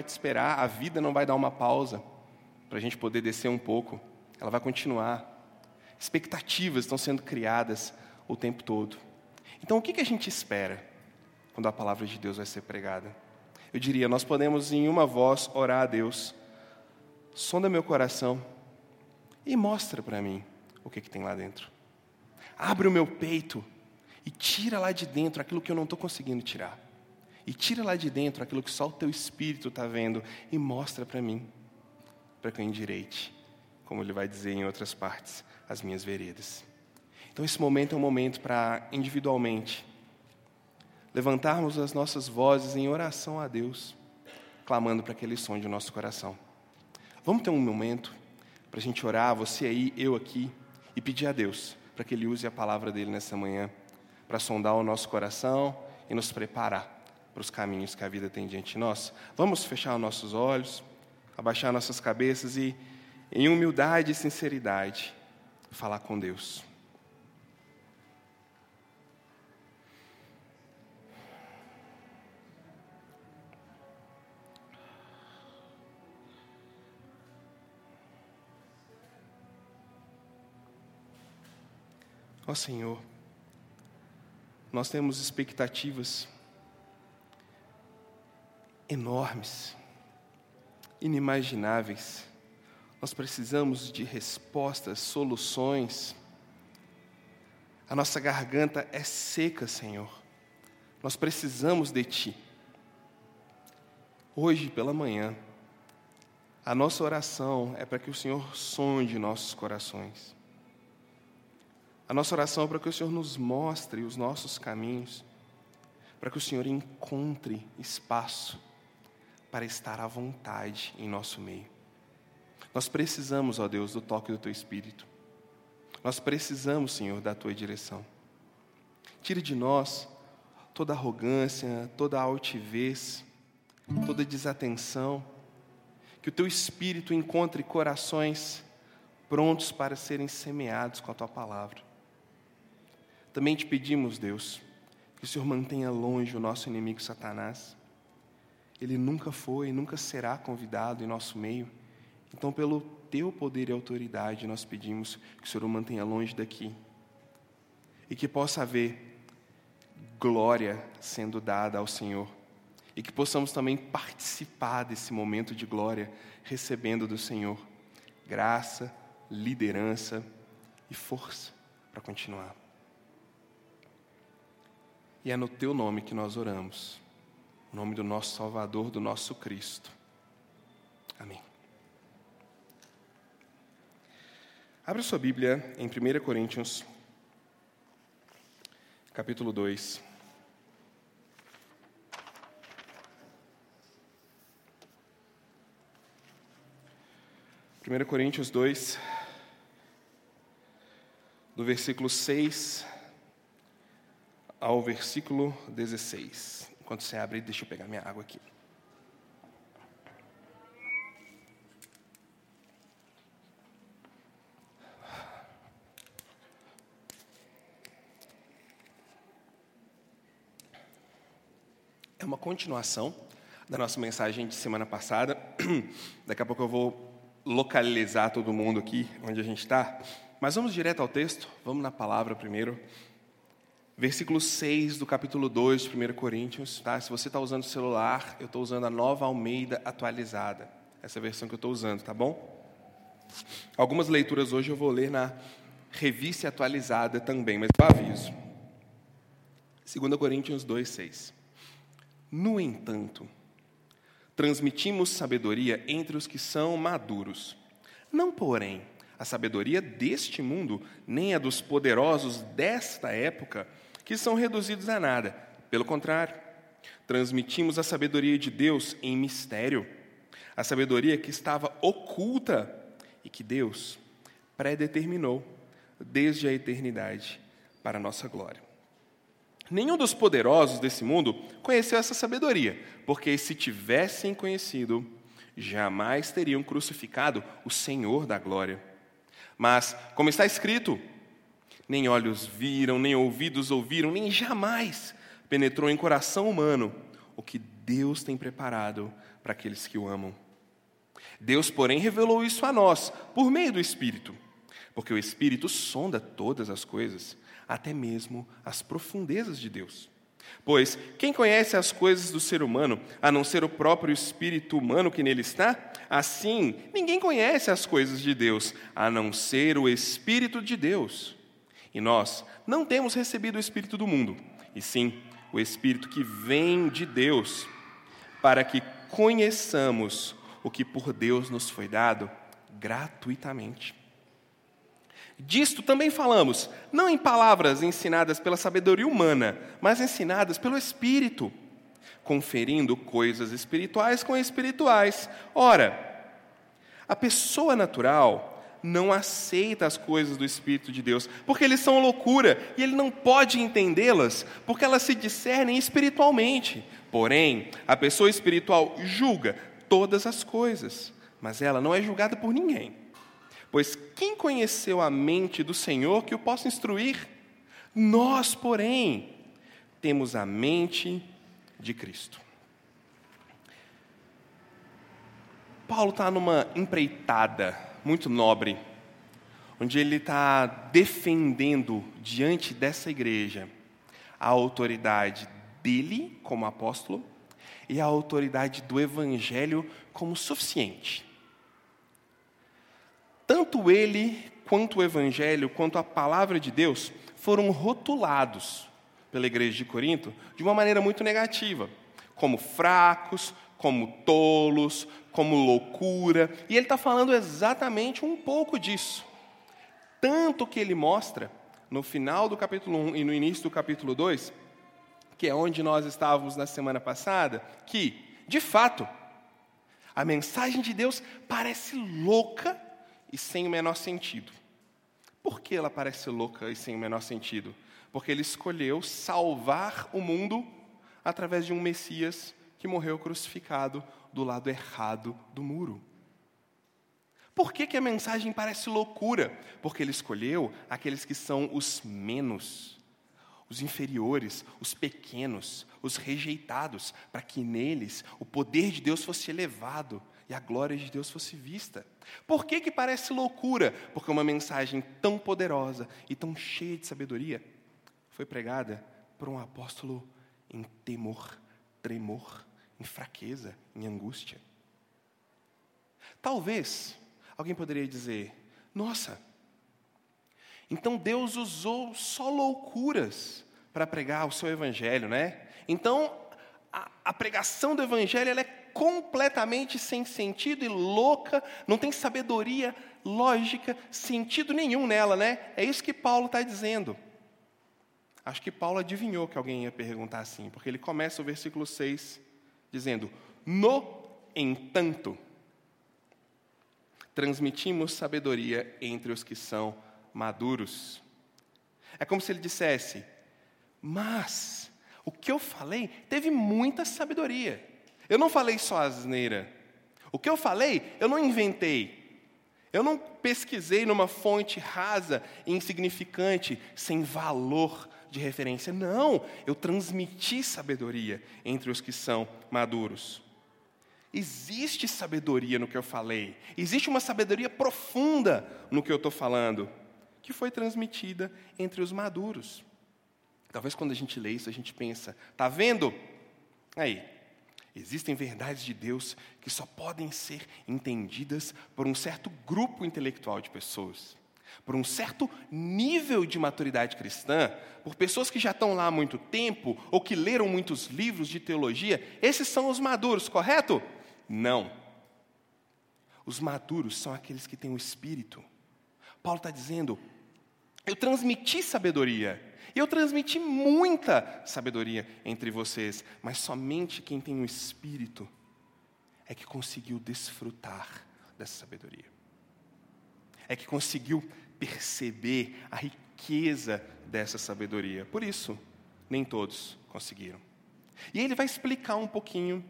vai te esperar, a vida não vai dar uma pausa para a gente poder descer um pouco, ela vai continuar. Expectativas estão sendo criadas o tempo todo. Então, o que, que a gente espera quando a palavra de Deus vai ser pregada? Eu diria, nós podemos em uma voz orar a Deus, sonda meu coração e mostra para mim o que, que tem lá dentro. Abre o meu peito e tira lá de dentro aquilo que eu não estou conseguindo tirar. E tira lá de dentro aquilo que só o teu espírito está vendo e mostra para mim, para que eu endireite, como ele vai dizer em outras partes, as minhas veredas. Então, esse momento é um momento para, individualmente, levantarmos as nossas vozes em oração a Deus, clamando para que Ele sonde o nosso coração. Vamos ter um momento para a gente orar, você aí, eu aqui, e pedir a Deus para que Ele use a palavra dele nessa manhã para sondar o nosso coração e nos preparar para os caminhos que a vida tem diante de nós. Vamos fechar os nossos olhos, abaixar nossas cabeças e, em humildade e sinceridade, falar com Deus. Ó oh, Senhor, nós temos expectativas enormes, inimagináveis. Nós precisamos de respostas, soluções. A nossa garganta é seca, Senhor. Nós precisamos de Ti. Hoje pela manhã, a nossa oração é para que o Senhor sonde nossos corações. A nossa oração é para que o Senhor nos mostre os nossos caminhos, para que o Senhor encontre espaço para estar à vontade em nosso meio. Nós precisamos, ó Deus, do toque do Teu Espírito. Nós precisamos, Senhor, da Tua direção. Tire de nós toda arrogância, toda altivez, toda desatenção. Que o Teu Espírito encontre corações prontos para serem semeados com a Tua palavra. Também te pedimos, Deus, que o Senhor mantenha longe o nosso inimigo Satanás. Ele nunca foi e nunca será convidado em nosso meio. Então, pelo teu poder e autoridade, nós pedimos que o Senhor o mantenha longe daqui. E que possa haver glória sendo dada ao Senhor. E que possamos também participar desse momento de glória, recebendo do Senhor graça, liderança e força para continuar. E é no teu nome que nós oramos. O nome do nosso Salvador, do nosso Cristo. Amém. Abra sua Bíblia em 1 Coríntios, capítulo 2. Primeira Coríntios 2, do versículo 6 ao versículo 16. Enquanto você abre, deixa eu pegar minha água aqui. É uma continuação da nossa mensagem de semana passada. Daqui a pouco eu vou localizar todo mundo aqui onde a gente está. Mas vamos direto ao texto, vamos na palavra primeiro versículo 6 do capítulo 2 de 1 Coríntios. Tá? Se você está usando celular, eu estou usando a nova Almeida atualizada. Essa é versão que eu estou usando, tá bom? Algumas leituras hoje eu vou ler na revista atualizada também, mas eu aviso. 2 Coríntios 2, 6. No entanto, transmitimos sabedoria entre os que são maduros. Não, porém, a sabedoria deste mundo, nem a dos poderosos desta época, que são reduzidos a nada. Pelo contrário, transmitimos a sabedoria de Deus em mistério, a sabedoria que estava oculta e que Deus predeterminou desde a eternidade para a nossa glória. Nenhum dos poderosos desse mundo conheceu essa sabedoria, porque se tivessem conhecido, jamais teriam crucificado o Senhor da glória. Mas, como está escrito, nem olhos viram, nem ouvidos ouviram, nem jamais penetrou em coração humano o que Deus tem preparado para aqueles que o amam. Deus, porém, revelou isso a nós por meio do Espírito, porque o Espírito sonda todas as coisas, até mesmo as profundezas de Deus. Pois quem conhece as coisas do ser humano, a não ser o próprio espírito humano que nele está? Assim, ninguém conhece as coisas de Deus, a não ser o Espírito de Deus. E nós não temos recebido o Espírito do mundo, e sim o Espírito que vem de Deus, para que conheçamos o que por Deus nos foi dado gratuitamente. Disto também falamos, não em palavras ensinadas pela sabedoria humana, mas ensinadas pelo Espírito, conferindo coisas espirituais com espirituais. Ora, a pessoa natural não aceita as coisas do Espírito de Deus, porque eles são loucura e ele não pode entendê-las, porque elas se discernem espiritualmente. Porém, a pessoa espiritual julga todas as coisas, mas ela não é julgada por ninguém. Pois quem conheceu a mente do Senhor que o possa instruir? Nós, porém, temos a mente de Cristo. Paulo está numa empreitada muito nobre, onde ele está defendendo diante dessa igreja a autoridade dele como apóstolo e a autoridade do evangelho como suficiente. Tanto ele, quanto o evangelho, quanto a palavra de Deus foram rotulados pela igreja de Corinto de uma maneira muito negativa, como fracos, como tolos, como loucura. E ele está falando exatamente um pouco disso. Tanto que ele mostra, no final do capítulo 1 e no início do capítulo 2, que é onde nós estávamos na semana passada, que, de fato, a mensagem de Deus parece louca e sem o menor sentido. Por que ela parece louca e sem o menor sentido? Porque ele escolheu salvar o mundo através de um Messias que morreu crucificado do lado errado do muro. Por que, que a mensagem parece loucura? Porque ele escolheu aqueles que são os menos, os inferiores, os pequenos, os rejeitados, para que neles o poder de Deus fosse elevado e a glória de Deus fosse vista. Por que, que parece loucura? Porque uma mensagem tão poderosa e tão cheia de sabedoria foi pregada por um apóstolo em temor, tremor em fraqueza, em angústia. Talvez alguém poderia dizer: nossa, então Deus usou só loucuras para pregar o seu evangelho, né? Então a, a pregação do evangelho é completamente sem sentido e louca, não tem sabedoria, lógica, sentido nenhum nela, né? É isso que Paulo está dizendo. Acho que Paulo adivinhou que alguém ia perguntar assim, porque ele começa o versículo 6 dizendo: No entanto, transmitimos sabedoria entre os que são maduros. É como se ele dissesse: Mas o que eu falei teve muita sabedoria. Eu não falei só asneira. O que eu falei, eu não inventei. Eu não pesquisei numa fonte rasa, insignificante, sem valor de referência. Não, eu transmiti sabedoria entre os que são maduros. Existe sabedoria no que eu falei, existe uma sabedoria profunda no que eu estou falando, que foi transmitida entre os maduros. Talvez quando a gente lê isso, a gente pensa, tá vendo? Aí, existem verdades de Deus que só podem ser entendidas por um certo grupo intelectual de pessoas por um certo nível de maturidade cristã, por pessoas que já estão lá há muito tempo ou que leram muitos livros de teologia, esses são os maduros, correto? Não. Os maduros são aqueles que têm o espírito. Paulo está dizendo: eu transmiti sabedoria, eu transmiti muita sabedoria entre vocês, mas somente quem tem o espírito é que conseguiu desfrutar dessa sabedoria é que conseguiu perceber a riqueza dessa sabedoria. Por isso, nem todos conseguiram. E ele vai explicar um pouquinho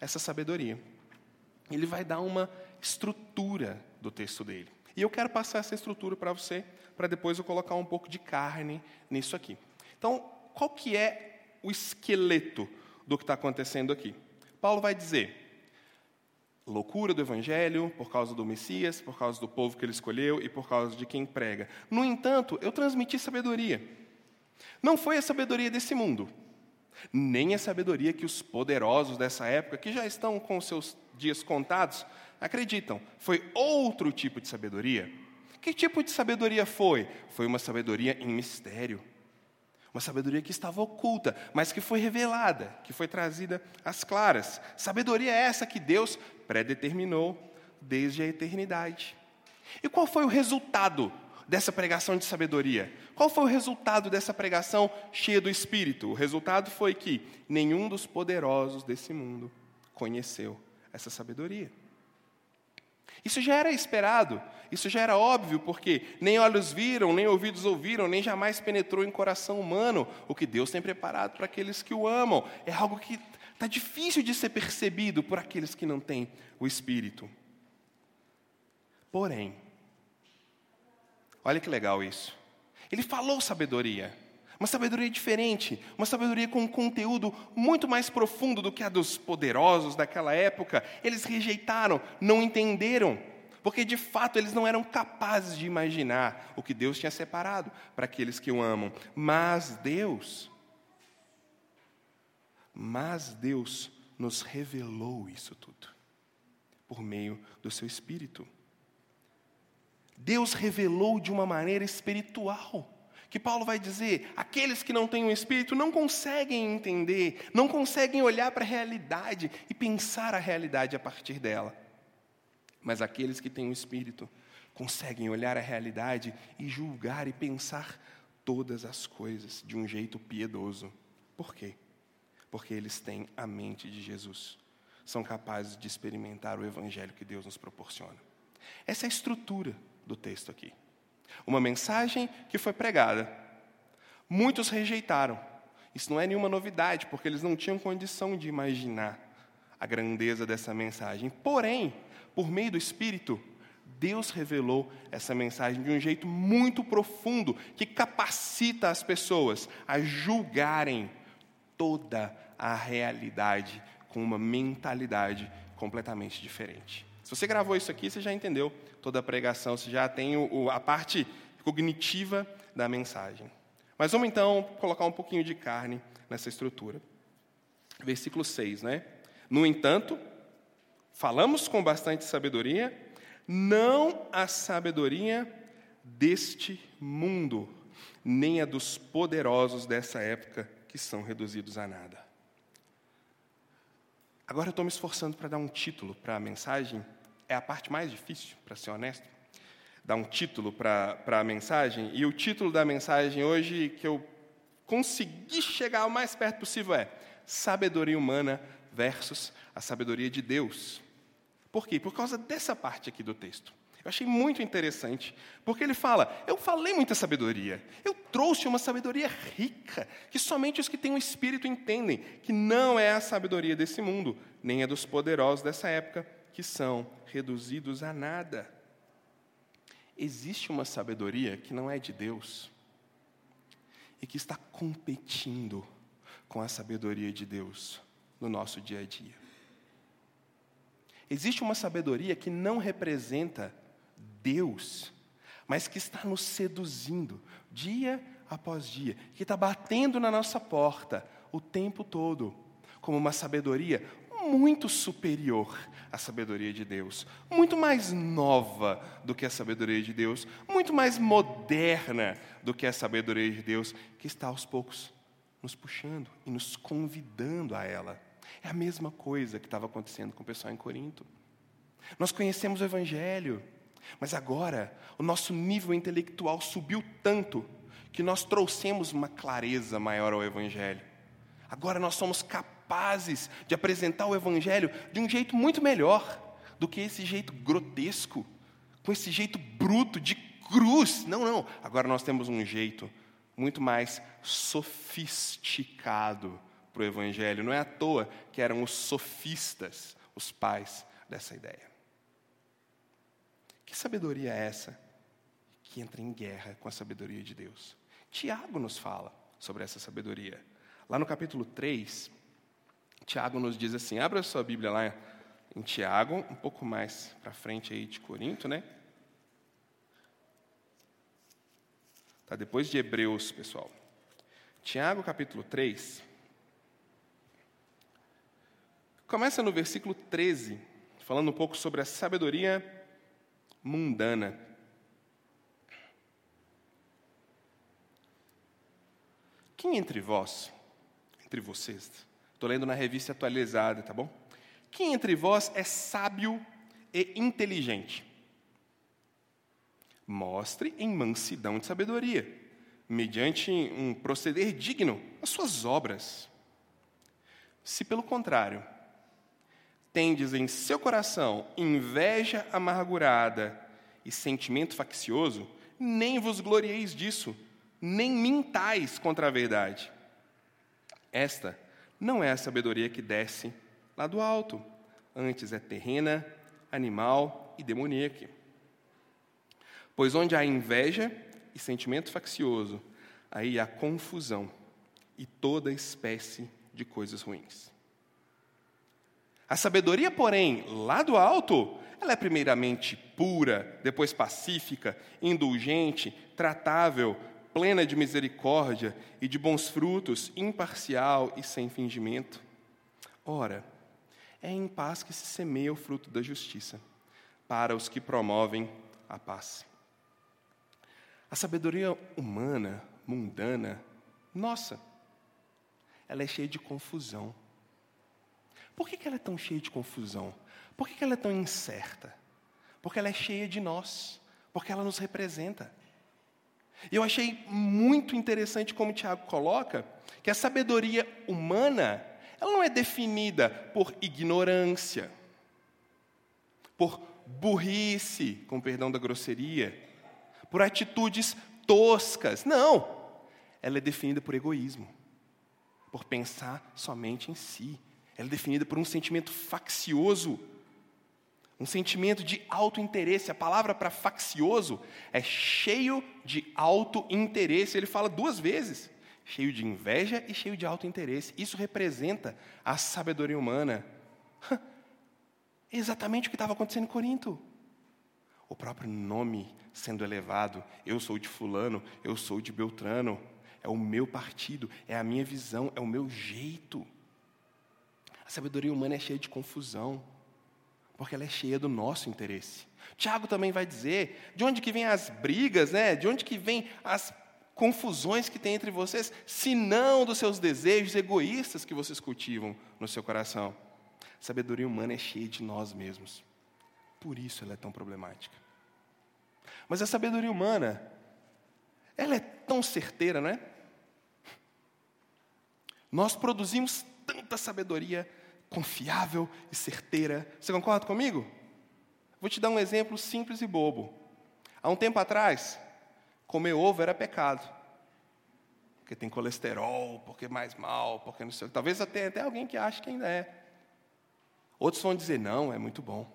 essa sabedoria. Ele vai dar uma estrutura do texto dele. E eu quero passar essa estrutura para você, para depois eu colocar um pouco de carne nisso aqui. Então, qual que é o esqueleto do que está acontecendo aqui? Paulo vai dizer: loucura do evangelho, por causa do Messias, por causa do povo que ele escolheu e por causa de quem prega. No entanto, eu transmiti sabedoria. Não foi a sabedoria desse mundo, nem a sabedoria que os poderosos dessa época, que já estão com seus dias contados, acreditam. Foi outro tipo de sabedoria. Que tipo de sabedoria foi? Foi uma sabedoria em mistério. Uma sabedoria que estava oculta, mas que foi revelada, que foi trazida às claras. Sabedoria é essa que Deus predeterminou desde a eternidade. E qual foi o resultado dessa pregação de sabedoria? Qual foi o resultado dessa pregação cheia do Espírito? O resultado foi que nenhum dos poderosos desse mundo conheceu essa sabedoria. Isso já era esperado, isso já era óbvio, porque nem olhos viram, nem ouvidos ouviram, nem jamais penetrou em coração humano o que Deus tem preparado para aqueles que o amam. É algo que está difícil de ser percebido por aqueles que não têm o Espírito. Porém, olha que legal isso. Ele falou sabedoria, uma sabedoria diferente, uma sabedoria com um conteúdo muito mais profundo do que a dos poderosos daquela época. Eles rejeitaram, não entenderam, porque de fato eles não eram capazes de imaginar o que Deus tinha separado para aqueles que o amam. Mas Deus, mas Deus nos revelou isso tudo por meio do seu Espírito. Deus revelou de uma maneira espiritual que Paulo vai dizer: aqueles que não têm o um Espírito não conseguem entender, não conseguem olhar para a realidade e pensar a realidade a partir dela. Mas aqueles que têm o um Espírito conseguem olhar a realidade e julgar e pensar todas as coisas de um jeito piedoso. Por quê? Porque eles têm a mente de Jesus. São capazes de experimentar o Evangelho que Deus nos proporciona. Essa é a estrutura do texto aqui. Uma mensagem que foi pregada. Muitos rejeitaram. Isso não é nenhuma novidade, porque eles não tinham condição de imaginar a grandeza dessa mensagem. Porém, por meio do Espírito, Deus revelou essa mensagem de um jeito muito profundo, que capacita as pessoas a julgarem toda a realidade com uma mentalidade completamente diferente. Se você gravou isso aqui, você já entendeu toda a pregação, você já tem o, a parte cognitiva da mensagem. Mas vamos então colocar um pouquinho de carne nessa estrutura. Versículo 6, né? No entanto, falamos com bastante sabedoria, não a sabedoria deste mundo, nem a dos poderosos dessa época que são reduzidos a nada. Agora eu estou me esforçando para dar um título para a mensagem é a parte mais difícil, para ser honesto, dar um título para a mensagem. E o título da mensagem hoje, que eu consegui chegar o mais perto possível, é Sabedoria Humana versus a Sabedoria de Deus. Por quê? Por causa dessa parte aqui do texto. Eu achei muito interessante, porque ele fala: Eu falei muita sabedoria, eu trouxe uma sabedoria rica, que somente os que têm o Espírito entendem, que não é a sabedoria desse mundo, nem é dos poderosos dessa época, que são reduzidos a nada. Existe uma sabedoria que não é de Deus e que está competindo com a sabedoria de Deus no nosso dia a dia. Existe uma sabedoria que não representa Deus, mas que está nos seduzindo dia após dia, que está batendo na nossa porta o tempo todo, como uma sabedoria muito superior à sabedoria de Deus, muito mais nova do que a sabedoria de Deus, muito mais moderna do que a sabedoria de Deus, que está aos poucos nos puxando e nos convidando a ela. É a mesma coisa que estava acontecendo com o pessoal em Corinto. Nós conhecemos o Evangelho, mas agora o nosso nível intelectual subiu tanto que nós trouxemos uma clareza maior ao Evangelho. Agora nós somos capazes capazes de apresentar o Evangelho de um jeito muito melhor do que esse jeito grotesco, com esse jeito bruto de cruz. Não, não. Agora nós temos um jeito muito mais sofisticado para o Evangelho. Não é à toa que eram os sofistas os pais dessa ideia. Que sabedoria é essa que entra em guerra com a sabedoria de Deus? Tiago nos fala sobre essa sabedoria. Lá no capítulo 3, Tiago nos diz assim: abra sua Bíblia lá em Tiago, um pouco mais para frente aí de Corinto, né? Tá depois de Hebreus, pessoal. Tiago capítulo 3. Começa no versículo 13, falando um pouco sobre a sabedoria mundana. Quem entre vós, entre vocês, estou lendo na revista atualizada, tá bom? Quem entre vós é sábio e inteligente? Mostre em mansidão de sabedoria, mediante um proceder digno, as suas obras. Se, pelo contrário, tendes em seu coração inveja amargurada e sentimento faccioso, nem vos glorieis disso, nem mintais contra a verdade. Esta não é a sabedoria que desce lá do alto, antes é terrena, animal e demoníaca. Pois onde há inveja e sentimento faccioso, aí há confusão e toda espécie de coisas ruins. A sabedoria, porém, lá do alto, ela é primeiramente pura, depois pacífica, indulgente, tratável, plena de misericórdia e de bons frutos, imparcial e sem fingimento. Ora, é em paz que se semeia o fruto da justiça, para os que promovem a paz. A sabedoria humana, mundana, nossa, ela é cheia de confusão. Por que, ela é tão cheia de confusão? Por que ela é tão incerta? Porque ela é cheia de nós, porque ela nos representa. Eu achei muito interessante como o Tiago coloca que a sabedoria humana ela não é definida por ignorância, por burrice, com perdão da grosseria, por atitudes toscas. Não! Ela é definida por egoísmo, por pensar somente em si. Ela é definida por um sentimento faccioso, um sentimento de auto-interesse. A palavra para faccioso é cheio de auto-interesse. Ele fala duas vezes cheio de inveja e cheio de alto interesse. Isso representa a sabedoria humana. Exatamente o que estava acontecendo em Corinto. O próprio nome sendo elevado, eu sou de fulano, eu sou de Beltrano, é o meu partido, é a minha visão, é o meu jeito. A sabedoria humana é cheia de confusão, porque ela é cheia do nosso interesse. Tiago também vai dizer de onde que vêm as brigas, né? De onde que vêm as confusões que tem entre vocês, se não dos seus desejos egoístas que vocês cultivam no seu coração. A sabedoria humana é cheia de nós mesmos. Por isso ela é tão problemática. Mas a sabedoria humana, ela é tão certeira, não é? Nós produzimos tanta sabedoria confiável e certeira. Você concorda comigo? Vou te dar um exemplo simples e bobo. Há um tempo atrás, comer ovo era pecado. Porque tem colesterol, porque mais mal, porque não sei. Talvez até, até alguém que acha que ainda é. Outros vão dizer, não, é muito bom.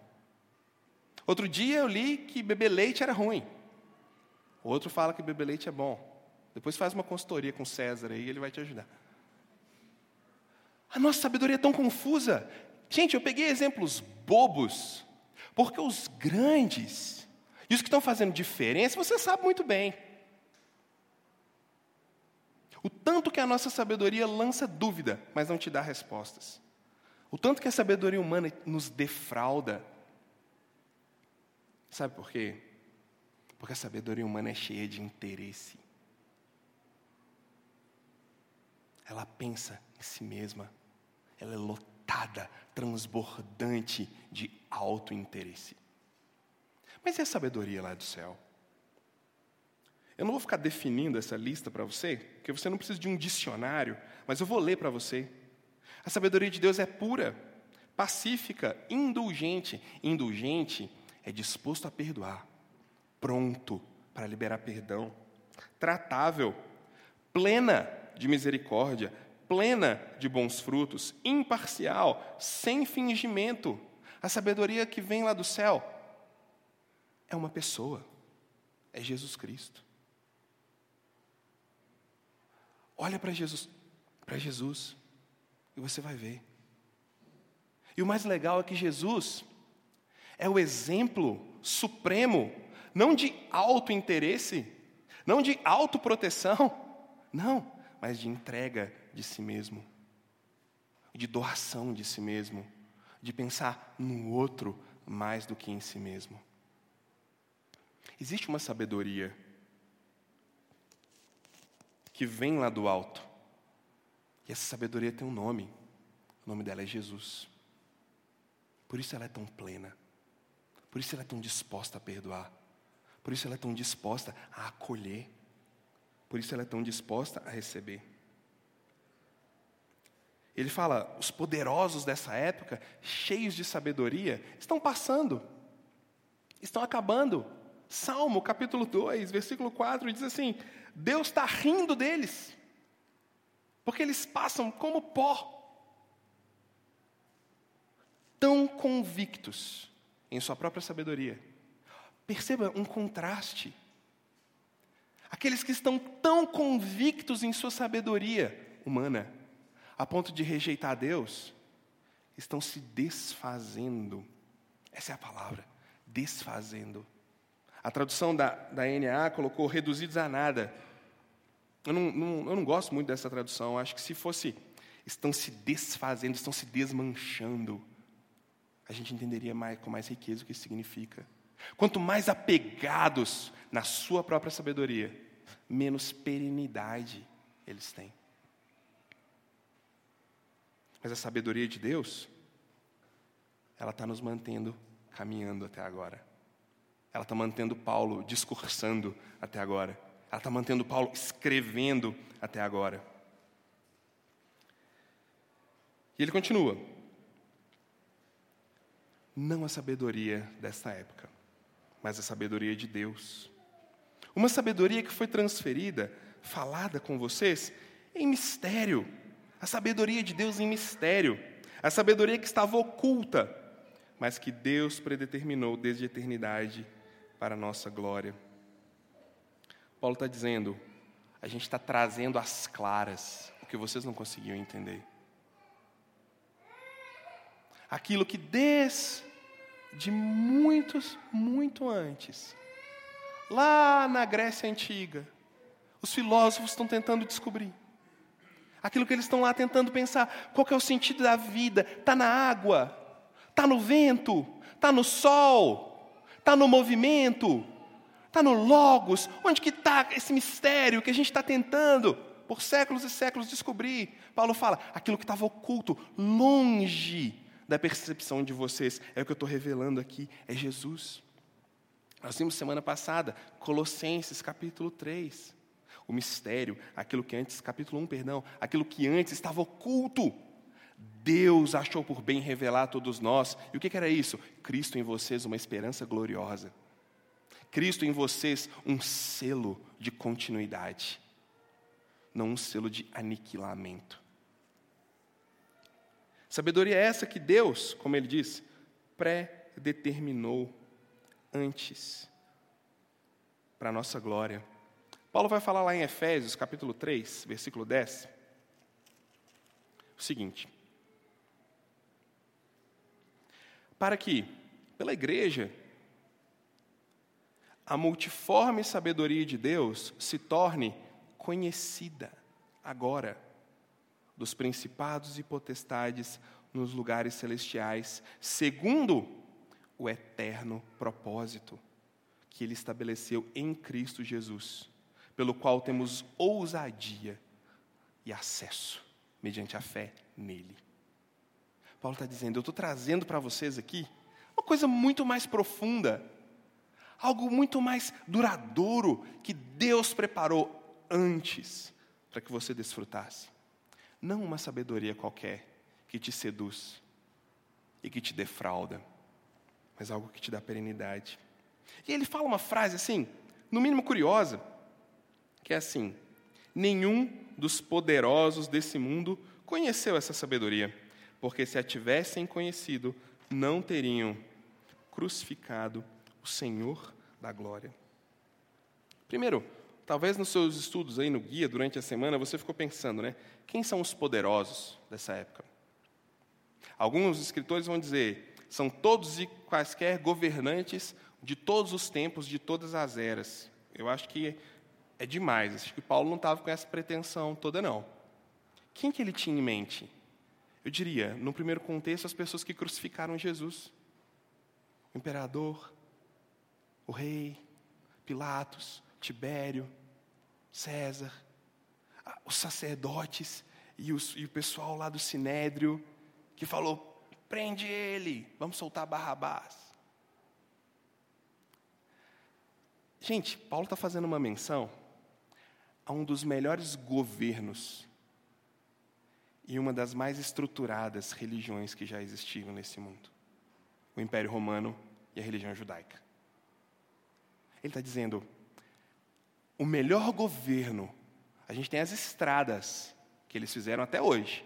Outro dia eu li que beber leite era ruim. Outro fala que beber leite é bom. Depois faz uma consultoria com César aí, ele vai te ajudar. A nossa sabedoria é tão confusa. Gente, eu peguei exemplos bobos, porque os grandes e os que estão fazendo diferença, você sabe muito bem. O tanto que a nossa sabedoria lança dúvida, mas não te dá respostas. O tanto que a sabedoria humana nos defrauda. Sabe por quê? Porque a sabedoria humana é cheia de interesse. Ela pensa em si mesma. Ela é lotada, transbordante de alto interesse. Mas e a sabedoria lá do céu? Eu não vou ficar definindo essa lista para você, porque você não precisa de um dicionário, mas eu vou ler para você. A sabedoria de Deus é pura, pacífica, indulgente. Indulgente é disposto a perdoar, pronto para liberar perdão, tratável, plena de misericórdia, plena de bons frutos, imparcial, sem fingimento. A sabedoria que vem lá do céu é uma pessoa, é Jesus Cristo. Olha para Jesus, para Jesus, e você vai ver. E o mais legal é que Jesus é o exemplo supremo, não de auto-interesse, não de autoproteção, não, mas de entrega de si mesmo, de doação de si mesmo, de pensar no outro mais do que em si mesmo. Existe uma sabedoria que vem lá do alto, e essa sabedoria tem um nome, o nome dela é Jesus. Por isso ela é tão plena, por isso ela é tão disposta a perdoar, por isso ela é tão disposta a acolher, por isso ela é tão disposta a receber. Ele fala: os poderosos dessa época, cheios de sabedoria, estão passando, estão acabando. Salmo capítulo 2, versículo 4 diz assim: Deus está rindo deles, porque eles passam como pó, tão convictos em sua própria sabedoria. Perceba um contraste. Aqueles que estão tão convictos em sua sabedoria humana, a ponto de rejeitar Deus, estão se desfazendo. Essa é a palavra, desfazendo. A tradução da, da NA colocou reduzidos a nada. Eu não, não, eu não gosto muito dessa tradução. Acho que se fosse estão se desfazendo, estão se desmanchando, a gente entenderia mais, com mais riqueza o que isso significa. Quanto mais apegados na sua própria sabedoria, menos perenidade eles têm. Mas a sabedoria de Deus, ela está nos mantendo caminhando até agora. Ela está mantendo Paulo discursando até agora. Ela está mantendo Paulo escrevendo até agora. E ele continua. Não a sabedoria desta época, mas a sabedoria de Deus. Uma sabedoria que foi transferida, falada com vocês, em mistério. A sabedoria de Deus em mistério. A sabedoria que estava oculta, mas que Deus predeterminou desde a eternidade para a nossa glória. Paulo está dizendo, a gente está trazendo às claras o que vocês não conseguiam entender. Aquilo que desde muitos, muito antes, lá na Grécia Antiga, os filósofos estão tentando descobrir. Aquilo que eles estão lá tentando pensar, qual é o sentido da vida? Está na água, está no vento, está no sol, Está no movimento? Está no logos? Onde que está esse mistério que a gente está tentando por séculos e séculos descobrir? Paulo fala, aquilo que estava oculto, longe da percepção de vocês, é o que eu estou revelando aqui, é Jesus. Nós vimos semana passada, Colossenses capítulo 3. O mistério, aquilo que antes, capítulo 1, perdão, aquilo que antes estava oculto, Deus achou por bem revelar a todos nós. E o que era isso? Cristo em vocês, uma esperança gloriosa. Cristo em vocês, um selo de continuidade, não um selo de aniquilamento. Sabedoria é essa que Deus, como ele diz, pré-determinou antes para a nossa glória. Paulo vai falar lá em Efésios, capítulo 3, versículo 10, o seguinte: para que, pela igreja, a multiforme sabedoria de Deus se torne conhecida agora dos principados e potestades nos lugares celestiais, segundo o eterno propósito que ele estabeleceu em Cristo Jesus, pelo qual temos ousadia e acesso mediante a fé nele. Paulo está dizendo: eu estou trazendo para vocês aqui uma coisa muito mais profunda, algo muito mais duradouro que Deus preparou antes para que você desfrutasse. Não uma sabedoria qualquer que te seduz e que te defrauda, mas algo que te dá perenidade. E ele fala uma frase assim, no mínimo curiosa, que é assim: nenhum dos poderosos desse mundo conheceu essa sabedoria porque se a tivessem conhecido, não teriam crucificado o Senhor da glória. Primeiro, talvez nos seus estudos aí no guia durante a semana você ficou pensando, né? Quem são os poderosos dessa época? Alguns escritores vão dizer, são todos e quaisquer governantes de todos os tempos, de todas as eras. Eu acho que é demais. Acho que Paulo não estava com essa pretensão toda, não. Quem que ele tinha em mente? Eu diria, no primeiro contexto, as pessoas que crucificaram Jesus. O imperador, o rei, Pilatos, Tibério, César, os sacerdotes e, os, e o pessoal lá do Sinédrio, que falou: prende ele, vamos soltar Barrabás. Gente, Paulo está fazendo uma menção a um dos melhores governos e uma das mais estruturadas religiões que já existiram nesse mundo: o Império Romano e a religião judaica. Ele está dizendo: o melhor governo, a gente tem as estradas que eles fizeram até hoje.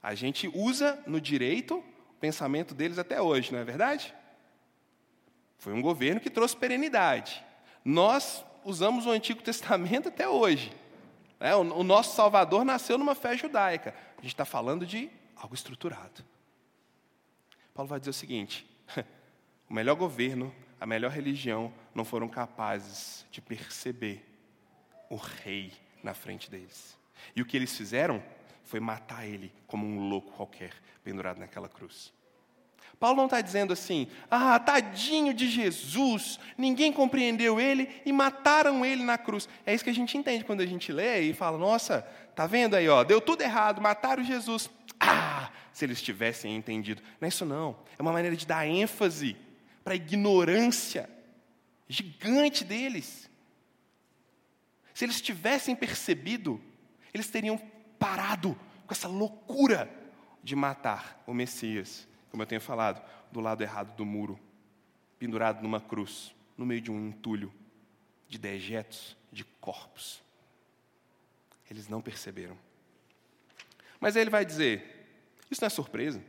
A gente usa no direito o pensamento deles até hoje, não é verdade? Foi um governo que trouxe perenidade. Nós usamos o Antigo Testamento até hoje. É, o, o nosso Salvador nasceu numa fé judaica. A gente está falando de algo estruturado. Paulo vai dizer o seguinte: o melhor governo, a melhor religião não foram capazes de perceber o rei na frente deles. E o que eles fizeram foi matar ele como um louco qualquer, pendurado naquela cruz. Paulo não está dizendo assim, ah, tadinho de Jesus, ninguém compreendeu ele e mataram ele na cruz. É isso que a gente entende quando a gente lê e fala, nossa, tá vendo aí, ó, deu tudo errado, mataram Jesus. Ah, se eles tivessem entendido. Não é isso não, é uma maneira de dar ênfase para a ignorância gigante deles. Se eles tivessem percebido, eles teriam parado com essa loucura de matar o Messias como eu tenho falado, do lado errado do muro, pendurado numa cruz, no meio de um entulho de dejetos, de corpos. Eles não perceberam. Mas aí ele vai dizer: Isso não é surpresa?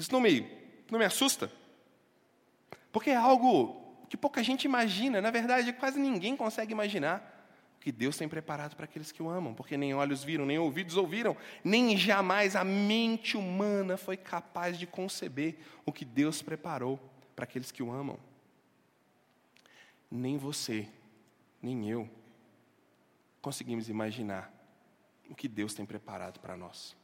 Isso não me, não me assusta? Porque é algo que pouca gente imagina, na verdade, quase ninguém consegue imaginar que Deus tem preparado para aqueles que o amam, porque nem olhos viram, nem ouvidos ouviram, nem jamais a mente humana foi capaz de conceber o que Deus preparou para aqueles que o amam. Nem você, nem eu conseguimos imaginar o que Deus tem preparado para nós.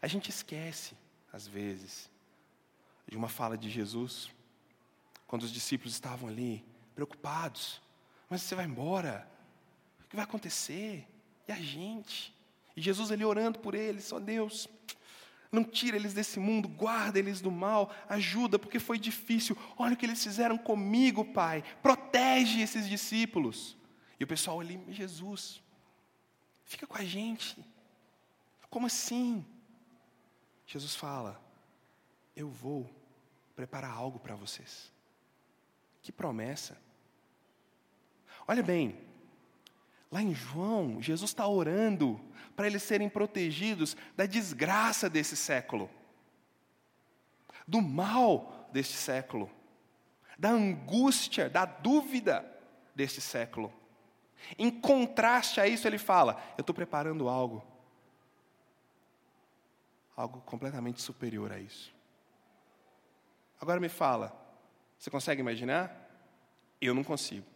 A gente esquece, às vezes, de uma fala de Jesus, quando os discípulos estavam ali, preocupados. Mas você vai embora, o que vai acontecer? E a gente? E Jesus ali orando por eles, ó Deus, não tira eles desse mundo, guarda eles do mal, ajuda, porque foi difícil. Olha o que eles fizeram comigo, Pai. Protege esses discípulos. E o pessoal ali, Jesus, fica com a gente. Como assim? Jesus fala: Eu vou preparar algo para vocês. Que promessa. Olha bem, Lá em João, Jesus está orando para eles serem protegidos da desgraça desse século, do mal deste século, da angústia, da dúvida deste século. Em contraste a isso, ele fala: Eu estou preparando algo, algo completamente superior a isso. Agora me fala, você consegue imaginar? Eu não consigo.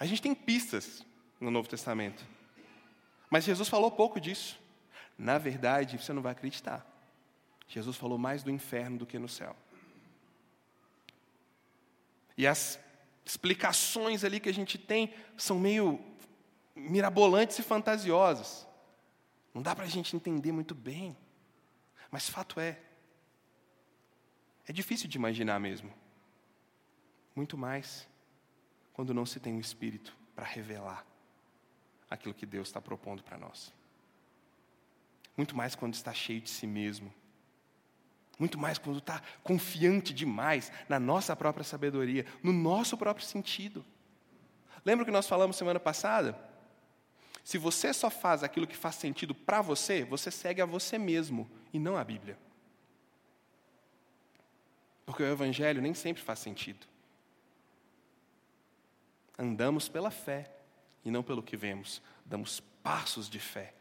A gente tem pistas no Novo Testamento. Mas Jesus falou pouco disso. Na verdade, você não vai acreditar. Jesus falou mais do inferno do que no céu. E as explicações ali que a gente tem são meio mirabolantes e fantasiosas. Não dá para a gente entender muito bem. Mas fato é, é difícil de imaginar mesmo. Muito mais quando não se tem o Espírito para revelar aquilo que Deus está propondo para nós. Muito mais quando está cheio de si mesmo. Muito mais quando está confiante demais na nossa própria sabedoria, no nosso próprio sentido. Lembra que nós falamos semana passada? Se você só faz aquilo que faz sentido para você, você segue a você mesmo e não a Bíblia. Porque o Evangelho nem sempre faz sentido andamos pela fé e não pelo que vemos, damos passos de fé.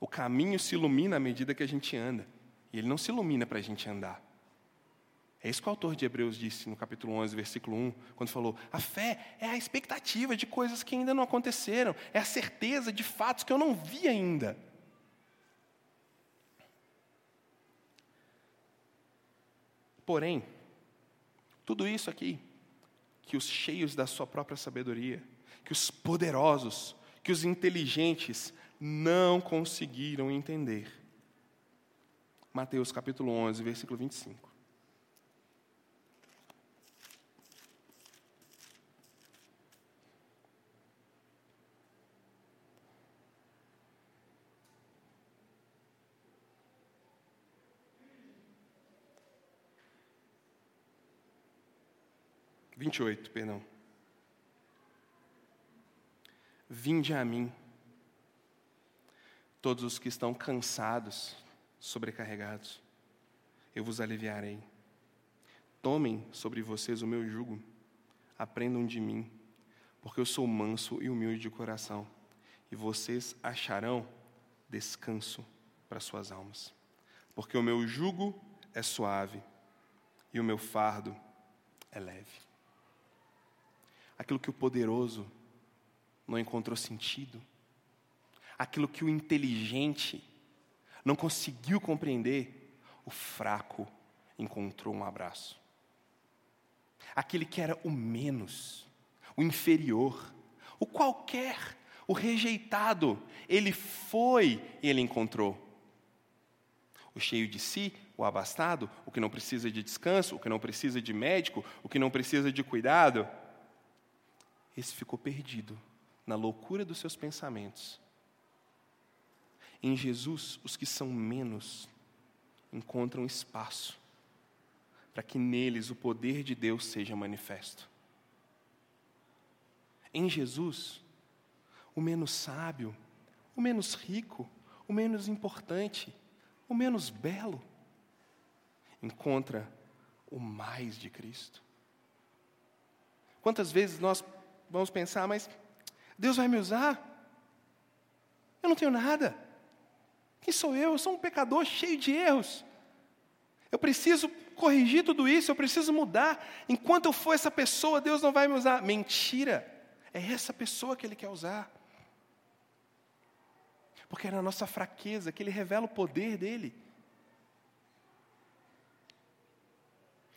O caminho se ilumina à medida que a gente anda. E ele não se ilumina para a gente andar. É isso que o autor de Hebreus disse no capítulo 11, versículo 1, quando falou: a fé é a expectativa de coisas que ainda não aconteceram, é a certeza de fatos que eu não vi ainda. Porém, tudo isso aqui, que os cheios da sua própria sabedoria, que os poderosos, que os inteligentes não conseguiram entender. Mateus capítulo 11, versículo 25. Vinte e oito, perdão. Vinde a mim, todos os que estão cansados, sobrecarregados, eu vos aliviarei. Tomem sobre vocês o meu jugo, aprendam de mim, porque eu sou manso e humilde de coração, e vocês acharão descanso para suas almas. Porque o meu jugo é suave e o meu fardo é leve. Aquilo que o poderoso não encontrou sentido, aquilo que o inteligente não conseguiu compreender, o fraco encontrou um abraço. Aquele que era o menos, o inferior, o qualquer, o rejeitado, ele foi e ele encontrou. O cheio de si, o abastado, o que não precisa de descanso, o que não precisa de médico, o que não precisa de cuidado, esse ficou perdido na loucura dos seus pensamentos. Em Jesus, os que são menos encontram espaço para que neles o poder de Deus seja manifesto. Em Jesus, o menos sábio, o menos rico, o menos importante, o menos belo, encontra o mais de Cristo. Quantas vezes nós vamos pensar, mas Deus vai me usar? Eu não tenho nada. Quem sou eu? Eu sou um pecador cheio de erros. Eu preciso corrigir tudo isso, eu preciso mudar. Enquanto eu for essa pessoa, Deus não vai me usar. Mentira! É essa pessoa que Ele quer usar. Porque é na nossa fraqueza que Ele revela o poder dEle.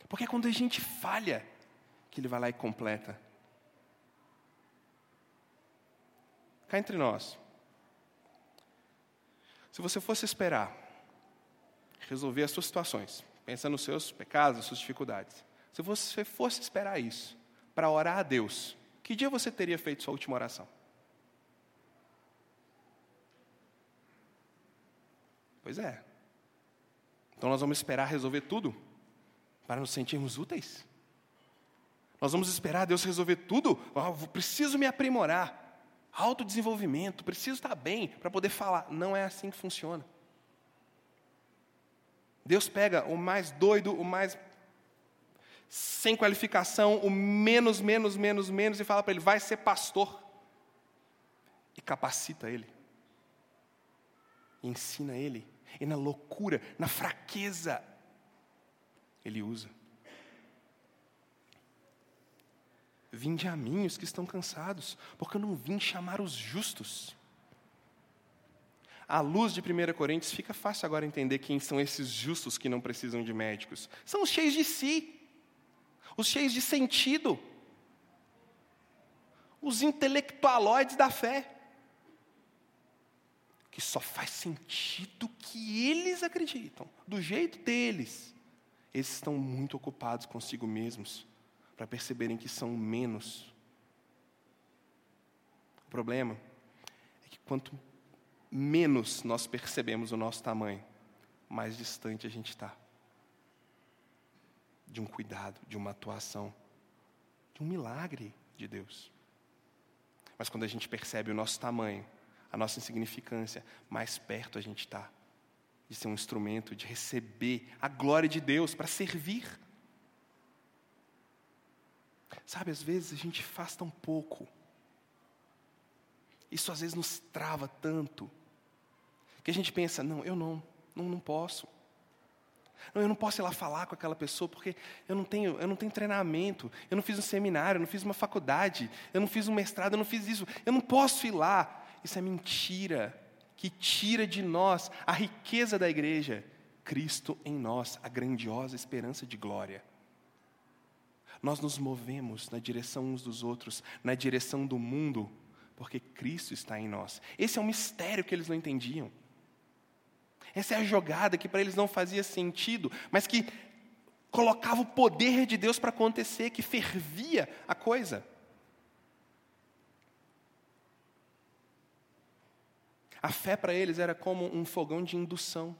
Porque é quando a gente falha que Ele vai lá e completa. Cá entre nós. Se você fosse esperar resolver as suas situações, pensa nos seus pecados, nas suas dificuldades. Se você fosse esperar isso para orar a Deus, que dia você teria feito sua última oração? Pois é. Então nós vamos esperar resolver tudo para nos sentirmos úteis? Nós vamos esperar Deus resolver tudo? Oh, preciso me aprimorar autodesenvolvimento, preciso estar bem para poder falar. Não é assim que funciona. Deus pega o mais doido, o mais sem qualificação, o menos, menos, menos, menos, e fala para ele: vai ser pastor. E capacita ele. E ensina ele. E na loucura, na fraqueza, ele usa. Vinde a mim os que estão cansados, porque eu não vim chamar os justos. À luz de 1 Coríntios, fica fácil agora entender quem são esses justos que não precisam de médicos. São os cheios de si, os cheios de sentido, os intelectualoides da fé, que só faz sentido que eles acreditam, do jeito deles. Eles estão muito ocupados consigo mesmos para perceberem que são menos. O problema é que quanto menos nós percebemos o nosso tamanho, mais distante a gente está de um cuidado, de uma atuação, de um milagre de Deus. Mas quando a gente percebe o nosso tamanho, a nossa insignificância, mais perto a gente está de ser um instrumento, de receber a glória de Deus para servir. Sabe, às vezes a gente faz tão pouco. Isso às vezes nos trava tanto Que a gente pensa, não, eu não, não, não posso. Não, eu não posso ir lá falar com aquela pessoa porque eu não tenho, eu não tenho treinamento, eu não fiz um seminário, eu não fiz uma faculdade, eu não fiz um mestrado, eu não fiz isso, eu não posso ir lá. Isso é mentira que tira de nós a riqueza da igreja, Cristo em nós, a grandiosa esperança de glória. Nós nos movemos na direção uns dos outros, na direção do mundo, porque Cristo está em nós. Esse é um mistério que eles não entendiam. Essa é a jogada que para eles não fazia sentido, mas que colocava o poder de Deus para acontecer, que fervia a coisa. A fé para eles era como um fogão de indução.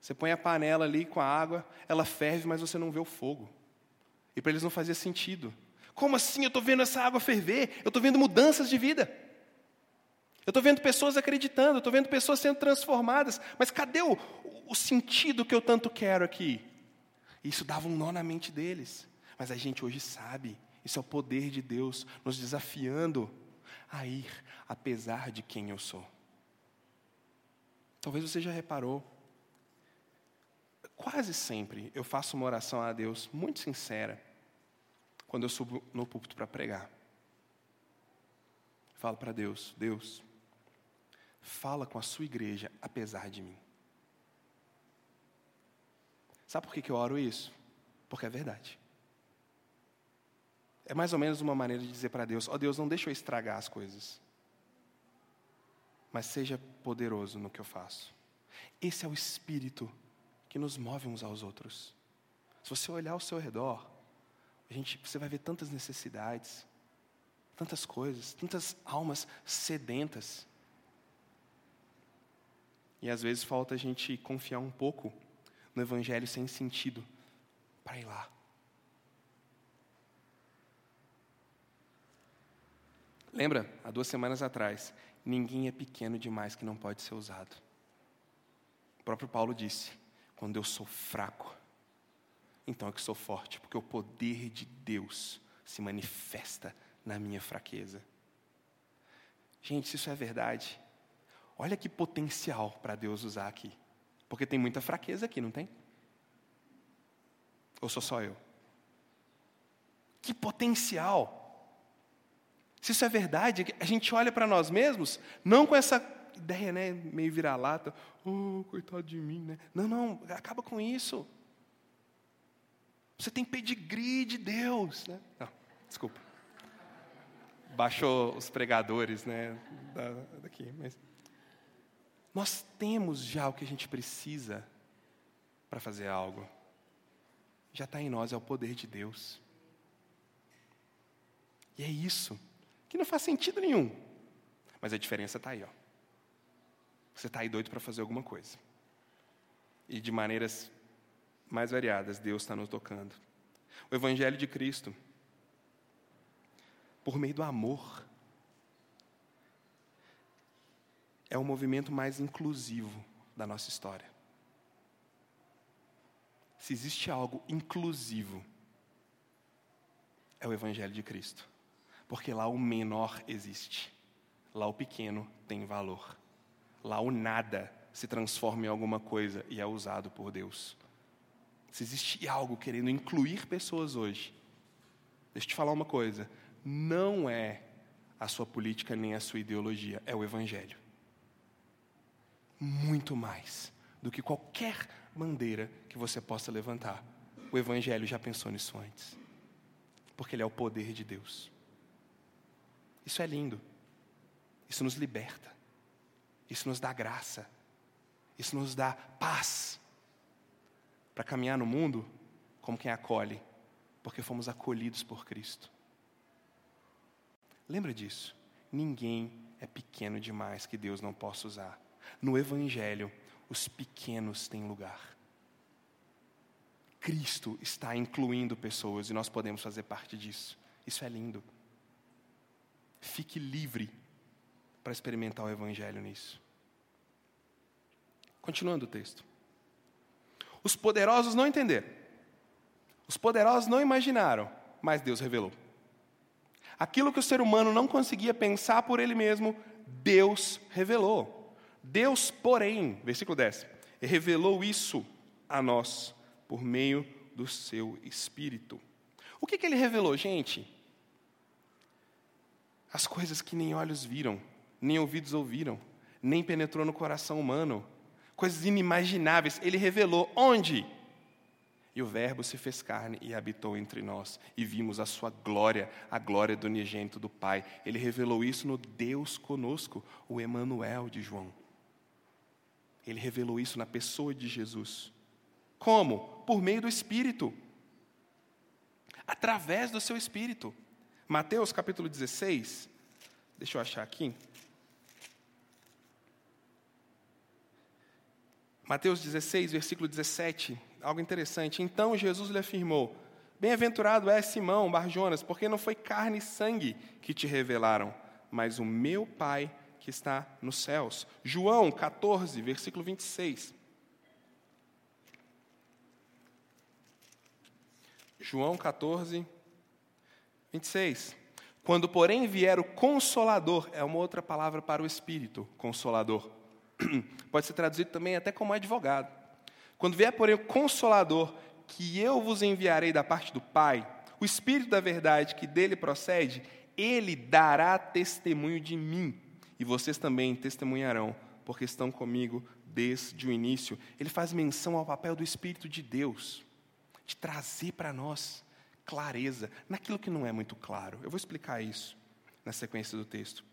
Você põe a panela ali com a água, ela ferve, mas você não vê o fogo. E para eles não fazia sentido. Como assim? Eu estou vendo essa água ferver, eu estou vendo mudanças de vida. Eu estou vendo pessoas acreditando, eu estou vendo pessoas sendo transformadas, mas cadê o, o sentido que eu tanto quero aqui? Isso dava um nó na mente deles. Mas a gente hoje sabe, isso é o poder de Deus nos desafiando a ir apesar de quem eu sou. Talvez você já reparou, quase sempre eu faço uma oração a Deus muito sincera quando eu subo no púlpito para pregar. Falo para Deus: Deus, fala com a sua igreja apesar de mim. Sabe por que eu oro isso? Porque é verdade. É mais ou menos uma maneira de dizer para Deus: Ó oh, Deus, não deixa eu estragar as coisas, mas seja poderoso no que eu faço. Esse é o espírito que nos move uns aos outros. Se você olhar ao seu redor, a gente, você vai ver tantas necessidades, tantas coisas, tantas almas sedentas. E às vezes falta a gente confiar um pouco no evangelho sem sentido para ir lá. Lembra, há duas semanas atrás, ninguém é pequeno demais que não pode ser usado. O próprio Paulo disse: quando eu sou fraco, então é que sou forte, porque o poder de Deus se manifesta na minha fraqueza. Gente, se isso é verdade, Olha que potencial para Deus usar aqui. Porque tem muita fraqueza aqui, não tem? Ou sou só eu? Que potencial! Se isso é verdade, a gente olha para nós mesmos, não com essa ideia, né, meio vira-lata, oh, coitado de mim, né? Não, não, acaba com isso. Você tem pedigree de Deus, né? Não, desculpa. Baixou os pregadores, né, daqui, mas nós temos já o que a gente precisa para fazer algo. Já está em nós, é o poder de Deus. E é isso, que não faz sentido nenhum. Mas a diferença está aí, ó. Você está aí doido para fazer alguma coisa. E de maneiras mais variadas, Deus está nos tocando. O Evangelho de Cristo, por meio do amor, é o movimento mais inclusivo da nossa história. Se existe algo inclusivo, é o Evangelho de Cristo. Porque lá o menor existe, lá o pequeno tem valor, lá o nada se transforma em alguma coisa e é usado por Deus. Se existe algo querendo incluir pessoas hoje, deixa eu te falar uma coisa: não é a sua política nem a sua ideologia, é o Evangelho muito mais do que qualquer bandeira que você possa levantar. O Evangelho já pensou nisso antes. Porque ele é o poder de Deus. Isso é lindo. Isso nos liberta. Isso nos dá graça. Isso nos dá paz. Para caminhar no mundo como quem acolhe, porque fomos acolhidos por Cristo. Lembra disso? Ninguém é pequeno demais que Deus não possa usar. No Evangelho, os pequenos têm lugar. Cristo está incluindo pessoas e nós podemos fazer parte disso. Isso é lindo. Fique livre para experimentar o Evangelho nisso. Continuando o texto. Os poderosos não entenderam. Os poderosos não imaginaram, mas Deus revelou. Aquilo que o ser humano não conseguia pensar por ele mesmo, Deus revelou. Deus, porém, versículo 10, revelou isso a nós por meio do seu Espírito. O que, que ele revelou, gente? As coisas que nem olhos viram, nem ouvidos ouviram, nem penetrou no coração humano, coisas inimagináveis. Ele revelou onde? E o Verbo se fez carne e habitou entre nós, e vimos a sua glória, a glória do unigênito do Pai. Ele revelou isso no Deus conosco, o Emanuel de João. Ele revelou isso na pessoa de Jesus. Como? Por meio do Espírito. Através do seu Espírito. Mateus capítulo 16, deixa eu achar aqui. Mateus 16, versículo 17, algo interessante. Então Jesus lhe afirmou: Bem-aventurado é Simão, Barjonas, porque não foi carne e sangue que te revelaram, mas o meu Pai que está nos céus. João 14, versículo 26. João 14, 26. Quando, porém, vier o consolador, é uma outra palavra para o Espírito, consolador. Pode ser traduzido também até como advogado. Quando vier, porém, o consolador, que eu vos enviarei da parte do Pai, o Espírito da verdade que dele procede, ele dará testemunho de mim, e vocês também testemunharão, porque estão comigo desde o início. Ele faz menção ao papel do Espírito de Deus, de trazer para nós clareza naquilo que não é muito claro. Eu vou explicar isso na sequência do texto.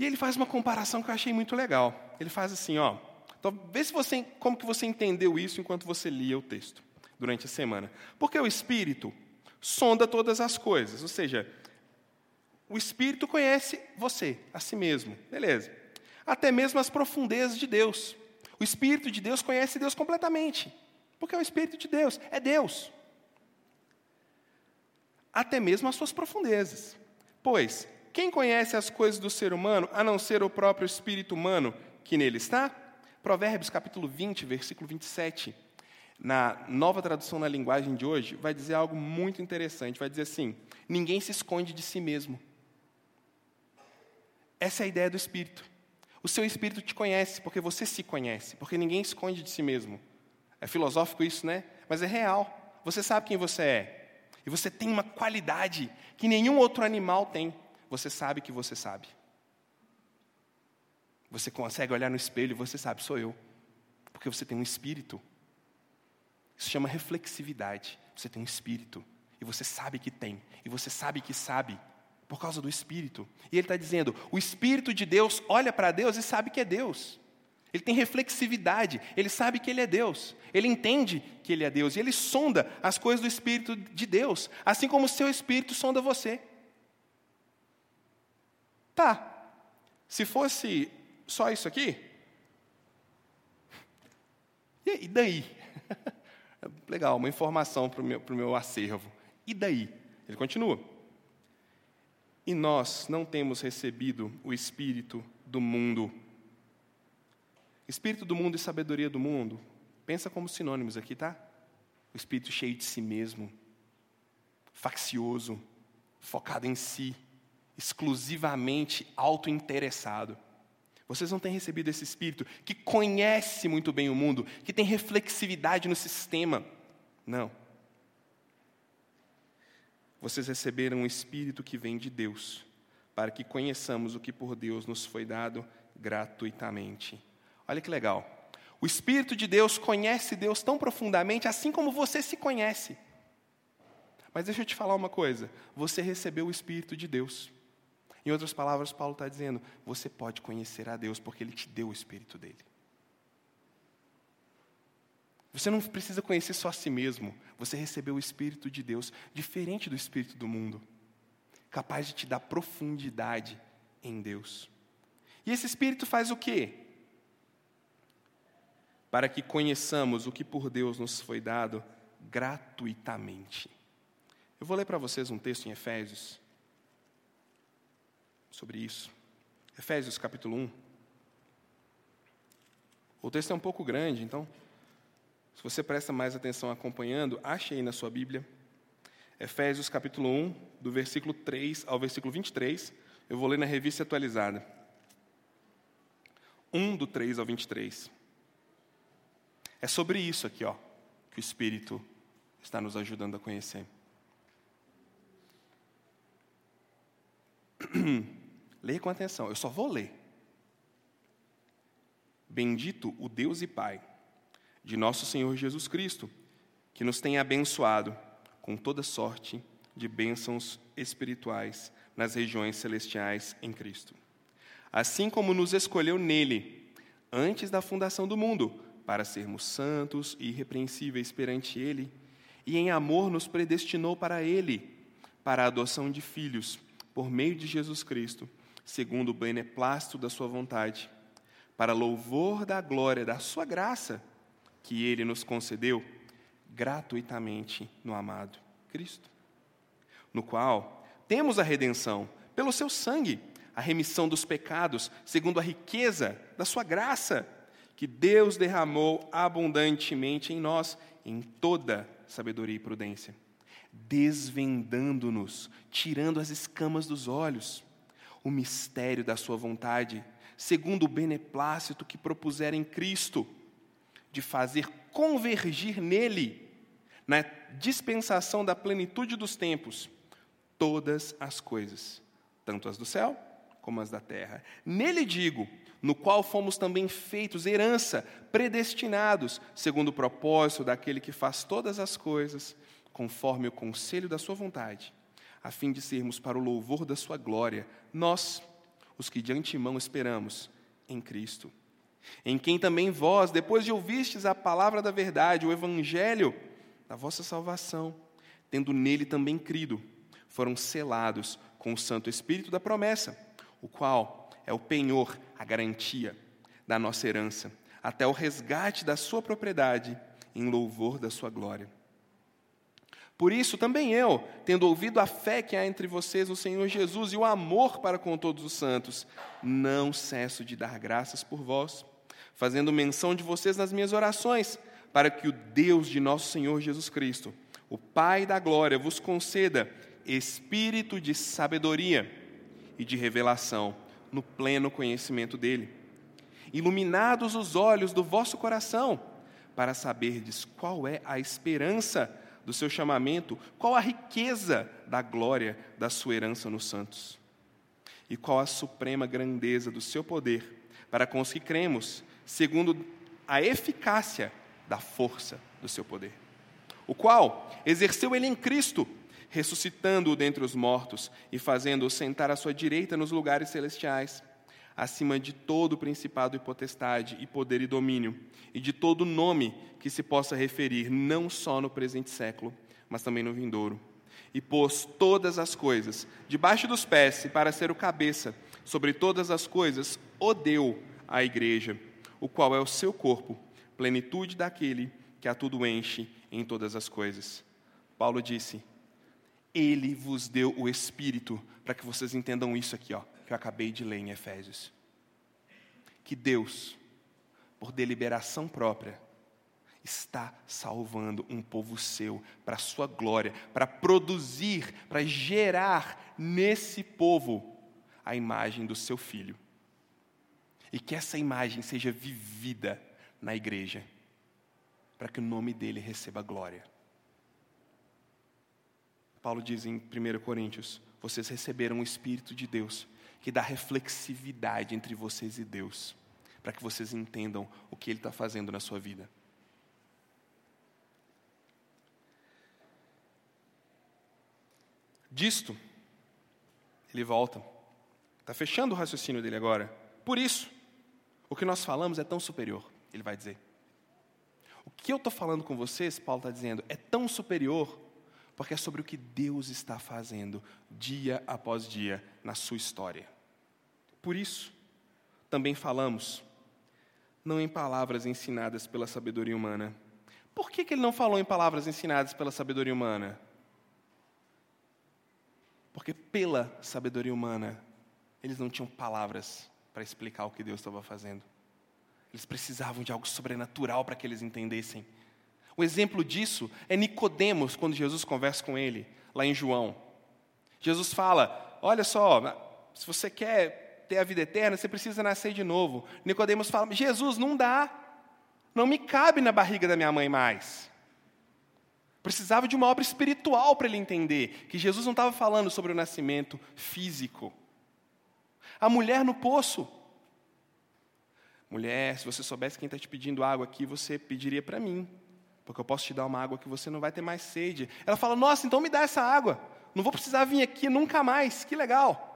E ele faz uma comparação que eu achei muito legal. Ele faz assim, ó. Então, vê se você, como que você entendeu isso enquanto você lia o texto durante a semana. Porque o Espírito sonda todas as coisas, ou seja, o Espírito conhece você, a si mesmo, beleza? Até mesmo as profundezas de Deus. O Espírito de Deus conhece Deus completamente, porque é o Espírito de Deus, é Deus. Até mesmo as suas profundezas. Pois quem conhece as coisas do ser humano, a não ser o próprio espírito humano que nele está? Provérbios capítulo 20, versículo 27. Na nova tradução na linguagem de hoje, vai dizer algo muito interessante. Vai dizer assim: ninguém se esconde de si mesmo. Essa é a ideia do Espírito. O seu Espírito te conhece, porque você se conhece, porque ninguém esconde de si mesmo. É filosófico isso, né? Mas é real. Você sabe quem você é. E você tem uma qualidade que nenhum outro animal tem você sabe que você sabe. Você consegue olhar no espelho e você sabe, sou eu. Porque você tem um espírito. Isso chama reflexividade. Você tem um espírito. E você sabe que tem. E você sabe que sabe. Por causa do espírito. E ele está dizendo: o espírito de Deus olha para Deus e sabe que é Deus. Ele tem reflexividade, ele sabe que ele é Deus, ele entende que ele é Deus, e ele sonda as coisas do Espírito de Deus, assim como o seu Espírito sonda você. Tá, se fosse só isso aqui, e daí? Legal, uma informação para o meu, meu acervo. E daí? Ele continua. E nós não temos recebido o espírito do mundo. Espírito do mundo e sabedoria do mundo. Pensa como sinônimos aqui, tá? O espírito cheio de si mesmo, faccioso, focado em si exclusivamente autointeressado. Vocês não têm recebido esse espírito que conhece muito bem o mundo, que tem reflexividade no sistema. Não. Vocês receberam um espírito que vem de Deus, para que conheçamos o que por Deus nos foi dado gratuitamente. Olha que legal. O Espírito de Deus conhece Deus tão profundamente, assim como você se conhece. Mas deixa eu te falar uma coisa: você recebeu o Espírito de Deus. Em outras palavras, Paulo está dizendo: você pode conhecer a Deus porque Ele te deu o Espírito dele. Você não precisa conhecer só a si mesmo, você recebeu o Espírito de Deus, diferente do Espírito do mundo, capaz de te dar profundidade em Deus. E esse Espírito faz o quê? Para que conheçamos o que por Deus nos foi dado gratuitamente. Eu vou ler para vocês um texto em Efésios, sobre isso. Efésios capítulo 1. O texto é um pouco grande, então, se você presta mais atenção acompanhando, ache aí na sua Bíblia. Efésios capítulo 1, do versículo 3 ao versículo 23. Eu vou ler na revista atualizada. 1 do 3 ao 23. É sobre isso aqui, ó, que o Espírito está nos ajudando a conhecer. Leia com atenção, eu só vou ler. Bendito o Deus e Pai de nosso Senhor Jesus Cristo, que nos tem abençoado com toda sorte de bênçãos espirituais nas regiões celestiais em Cristo. Assim como nos escolheu nele, antes da fundação do mundo, para sermos santos e irrepreensíveis perante ele, e em amor nos predestinou para ele, para a adoção de filhos, por meio de Jesus Cristo, segundo o beneplácito da sua vontade, para louvor da glória da sua graça, que ele nos concedeu gratuitamente no amado Cristo, no qual temos a redenção pelo seu sangue, a remissão dos pecados, segundo a riqueza da sua graça, que Deus derramou abundantemente em nós, em toda sabedoria e prudência, desvendando-nos, tirando as escamas dos olhos, o mistério da sua vontade, segundo o beneplácito que propusera em Cristo, de fazer convergir nele, na dispensação da plenitude dos tempos, todas as coisas, tanto as do céu como as da terra. Nele digo, no qual fomos também feitos herança, predestinados, segundo o propósito daquele que faz todas as coisas, conforme o conselho da sua vontade, a fim de sermos para o louvor da sua glória, nós, os que de antemão esperamos em Cristo. Em quem também vós, depois de ouvistes a palavra da verdade, o evangelho da vossa salvação, tendo nele também crido, foram selados com o Santo Espírito da promessa, o qual é o penhor, a garantia da nossa herança, até o resgate da sua propriedade, em louvor da sua glória. Por isso, também eu, tendo ouvido a fé que há entre vocês no Senhor Jesus e o amor para com todos os santos, não cesso de dar graças por vós, fazendo menção de vocês nas minhas orações, para que o Deus de nosso Senhor Jesus Cristo, o Pai da glória, vos conceda espírito de sabedoria e de revelação no pleno conhecimento dele. Iluminados os olhos do vosso coração, para saberdes qual é a esperança do seu chamamento, qual a riqueza da glória da sua herança nos santos, e qual a suprema grandeza do seu poder para com os que cremos, segundo a eficácia da força do seu poder, o qual exerceu ele em Cristo ressuscitando-o dentre os mortos e fazendo-o sentar à sua direita nos lugares celestiais, acima de todo principado e potestade, e poder e domínio, e de todo nome que se possa referir, não só no presente século, mas também no vindouro. E pôs todas as coisas debaixo dos pés, e para ser o cabeça sobre todas as coisas, o deu à igreja, o qual é o seu corpo, plenitude daquele que a tudo enche em todas as coisas. Paulo disse: ele vos deu o Espírito, para que vocês entendam isso aqui, ó, que eu acabei de ler em Efésios. Que Deus, por deliberação própria, está salvando um povo seu para a sua glória, para produzir, para gerar nesse povo a imagem do seu filho. E que essa imagem seja vivida na igreja, para que o nome dele receba glória. Paulo diz em 1 Coríntios: vocês receberam o Espírito de Deus, que dá reflexividade entre vocês e Deus, para que vocês entendam o que Ele está fazendo na sua vida. Disto, ele volta, está fechando o raciocínio dele agora. Por isso, o que nós falamos é tão superior, ele vai dizer. O que eu estou falando com vocês, Paulo está dizendo, é tão superior porque é sobre o que Deus está fazendo dia após dia na sua história. Por isso, também falamos, não em palavras ensinadas pela sabedoria humana. Por que, que ele não falou em palavras ensinadas pela sabedoria humana? Porque pela sabedoria humana, eles não tinham palavras para explicar o que Deus estava fazendo. Eles precisavam de algo sobrenatural para que eles entendessem. O exemplo disso é Nicodemos, quando Jesus conversa com ele, lá em João. Jesus fala: Olha só, se você quer ter a vida eterna, você precisa nascer de novo. Nicodemos fala: Jesus, não dá. Não me cabe na barriga da minha mãe mais. Precisava de uma obra espiritual para ele entender que Jesus não estava falando sobre o nascimento físico. A mulher no poço. Mulher, se você soubesse quem está te pedindo água aqui, você pediria para mim, porque eu posso te dar uma água que você não vai ter mais sede. Ela fala: Nossa, então me dá essa água. Não vou precisar vir aqui nunca mais. Que legal.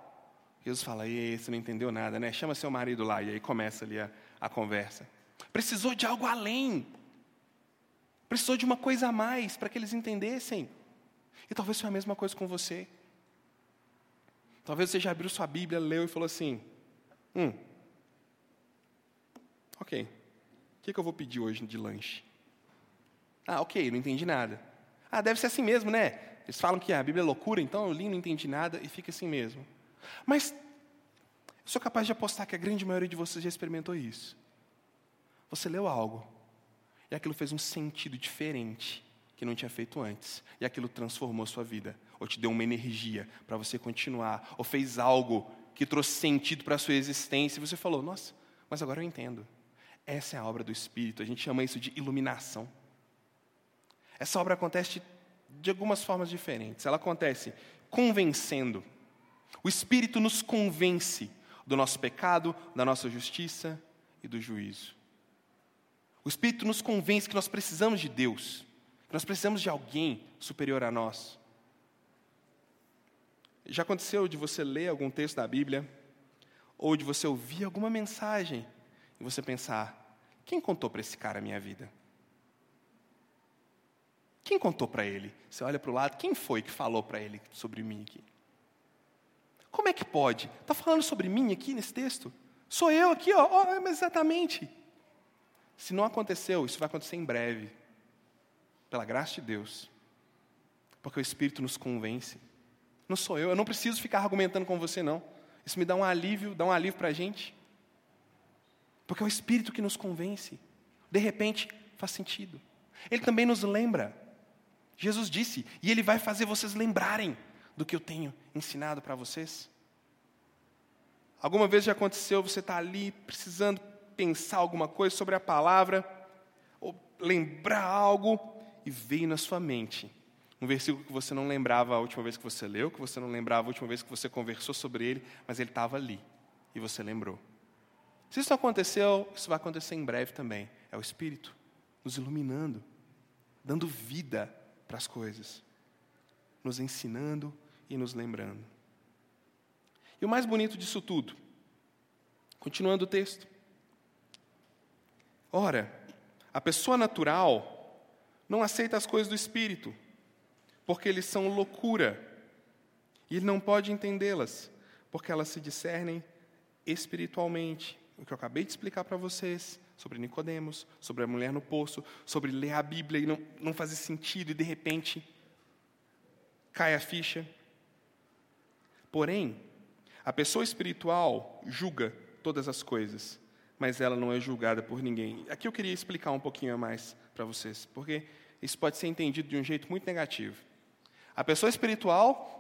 Jesus fala: Ei, você não entendeu nada, né? Chama seu marido lá. E aí começa ali a, a conversa. Precisou de algo além. Precisou de uma coisa a mais para que eles entendessem. E talvez seja a mesma coisa com você. Talvez você já abriu sua Bíblia, leu e falou assim: Hum, ok, o que, que eu vou pedir hoje de lanche? Ah, ok, não entendi nada. Ah, deve ser assim mesmo, né? Eles falam que a Bíblia é loucura, então eu li, não entendi nada e fica assim mesmo. Mas eu sou capaz de apostar que a grande maioria de vocês já experimentou isso. Você leu algo, e aquilo fez um sentido diferente que não tinha feito antes. E aquilo transformou sua vida, ou te deu uma energia para você continuar, ou fez algo que trouxe sentido para a sua existência. E você falou: Nossa, mas agora eu entendo. Essa é a obra do Espírito, a gente chama isso de iluminação. Essa obra acontece de algumas formas diferentes. Ela acontece convencendo. O Espírito nos convence do nosso pecado, da nossa justiça e do juízo. O Espírito nos convence que nós precisamos de Deus, que nós precisamos de alguém superior a nós. Já aconteceu de você ler algum texto da Bíblia, ou de você ouvir alguma mensagem, e você pensar: quem contou para esse cara a minha vida? Quem contou para ele? Você olha para o lado, quem foi que falou para ele sobre mim aqui? Como é que pode? Está falando sobre mim aqui nesse texto? Sou eu aqui, ó, ó, mas exatamente. Se não aconteceu, isso vai acontecer em breve, pela graça de Deus, porque o Espírito nos convence. Não sou eu, eu não preciso ficar argumentando com você, não. Isso me dá um alívio, dá um alívio para a gente. Porque é o Espírito que nos convence. De repente, faz sentido. Ele também nos lembra. Jesus disse, e Ele vai fazer vocês lembrarem do que eu tenho ensinado para vocês. Alguma vez já aconteceu, você está ali precisando pensar alguma coisa sobre a palavra, ou lembrar algo, e veio na sua mente um versículo que você não lembrava a última vez que você leu, que você não lembrava a última vez que você conversou sobre ele, mas ele estava ali, e você lembrou. Se isso aconteceu, isso vai acontecer em breve também. É o Espírito nos iluminando, dando vida para as coisas, nos ensinando e nos lembrando. E o mais bonito disso tudo, continuando o texto, Ora, a pessoa natural não aceita as coisas do espírito, porque eles são loucura, e ele não pode entendê-las, porque elas se discernem espiritualmente. O que eu acabei de explicar para vocês sobre Nicodemos, sobre a mulher no poço, sobre ler a Bíblia e não, não fazer sentido e de repente cai a ficha. Porém, a pessoa espiritual julga todas as coisas, mas ela não é julgada por ninguém. Aqui eu queria explicar um pouquinho mais para vocês, porque isso pode ser entendido de um jeito muito negativo. A pessoa espiritual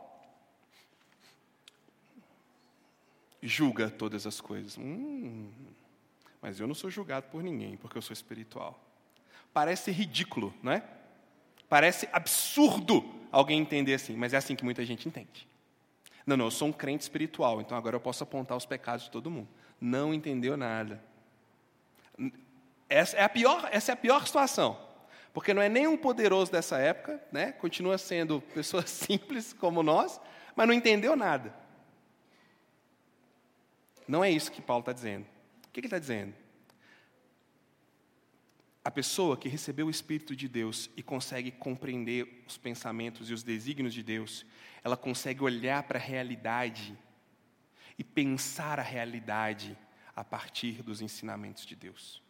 julga todas as coisas. Hum, mas eu não sou julgado por ninguém, porque eu sou espiritual. Parece ridículo, não é? Parece absurdo alguém entender assim, mas é assim que muita gente entende. Não, não, eu sou um crente espiritual, então agora eu posso apontar os pecados de todo mundo não entendeu nada. Essa é a pior, essa é a pior situação. Porque não é nenhum poderoso dessa época, né? continua sendo pessoa simples como nós, mas não entendeu nada. Não é isso que Paulo está dizendo. Que ele está dizendo? A pessoa que recebeu o Espírito de Deus e consegue compreender os pensamentos e os desígnios de Deus, ela consegue olhar para a realidade e pensar a realidade a partir dos ensinamentos de Deus.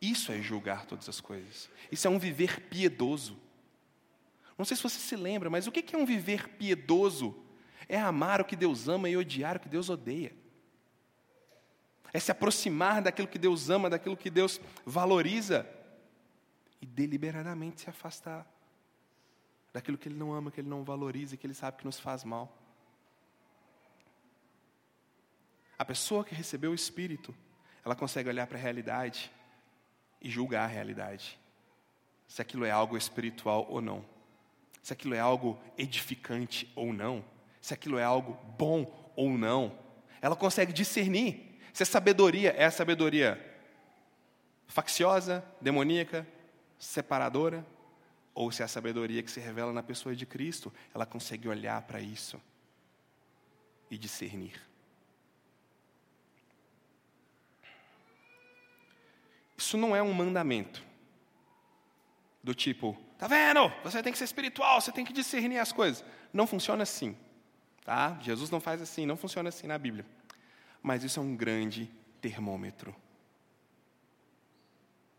Isso é julgar todas as coisas. Isso é um viver piedoso. Não sei se você se lembra, mas o que é um viver piedoso? É amar o que Deus ama e odiar o que Deus odeia. É se aproximar daquilo que Deus ama, daquilo que Deus valoriza e deliberadamente se afastar daquilo que Ele não ama, que Ele não valoriza, que Ele sabe que nos faz mal. A pessoa que recebeu o Espírito, ela consegue olhar para a realidade e julgar a realidade. Se aquilo é algo espiritual ou não. Se aquilo é algo edificante ou não. Se aquilo é algo bom ou não. Ela consegue discernir se a sabedoria é a sabedoria facciosa, demoníaca, separadora, ou se é a sabedoria que se revela na pessoa de Cristo, ela consegue olhar para isso e discernir. Isso não é um mandamento. Do tipo, tá vendo? Você tem que ser espiritual, você tem que discernir as coisas. Não funciona assim. Tá? Jesus não faz assim, não funciona assim na Bíblia. Mas isso é um grande termômetro.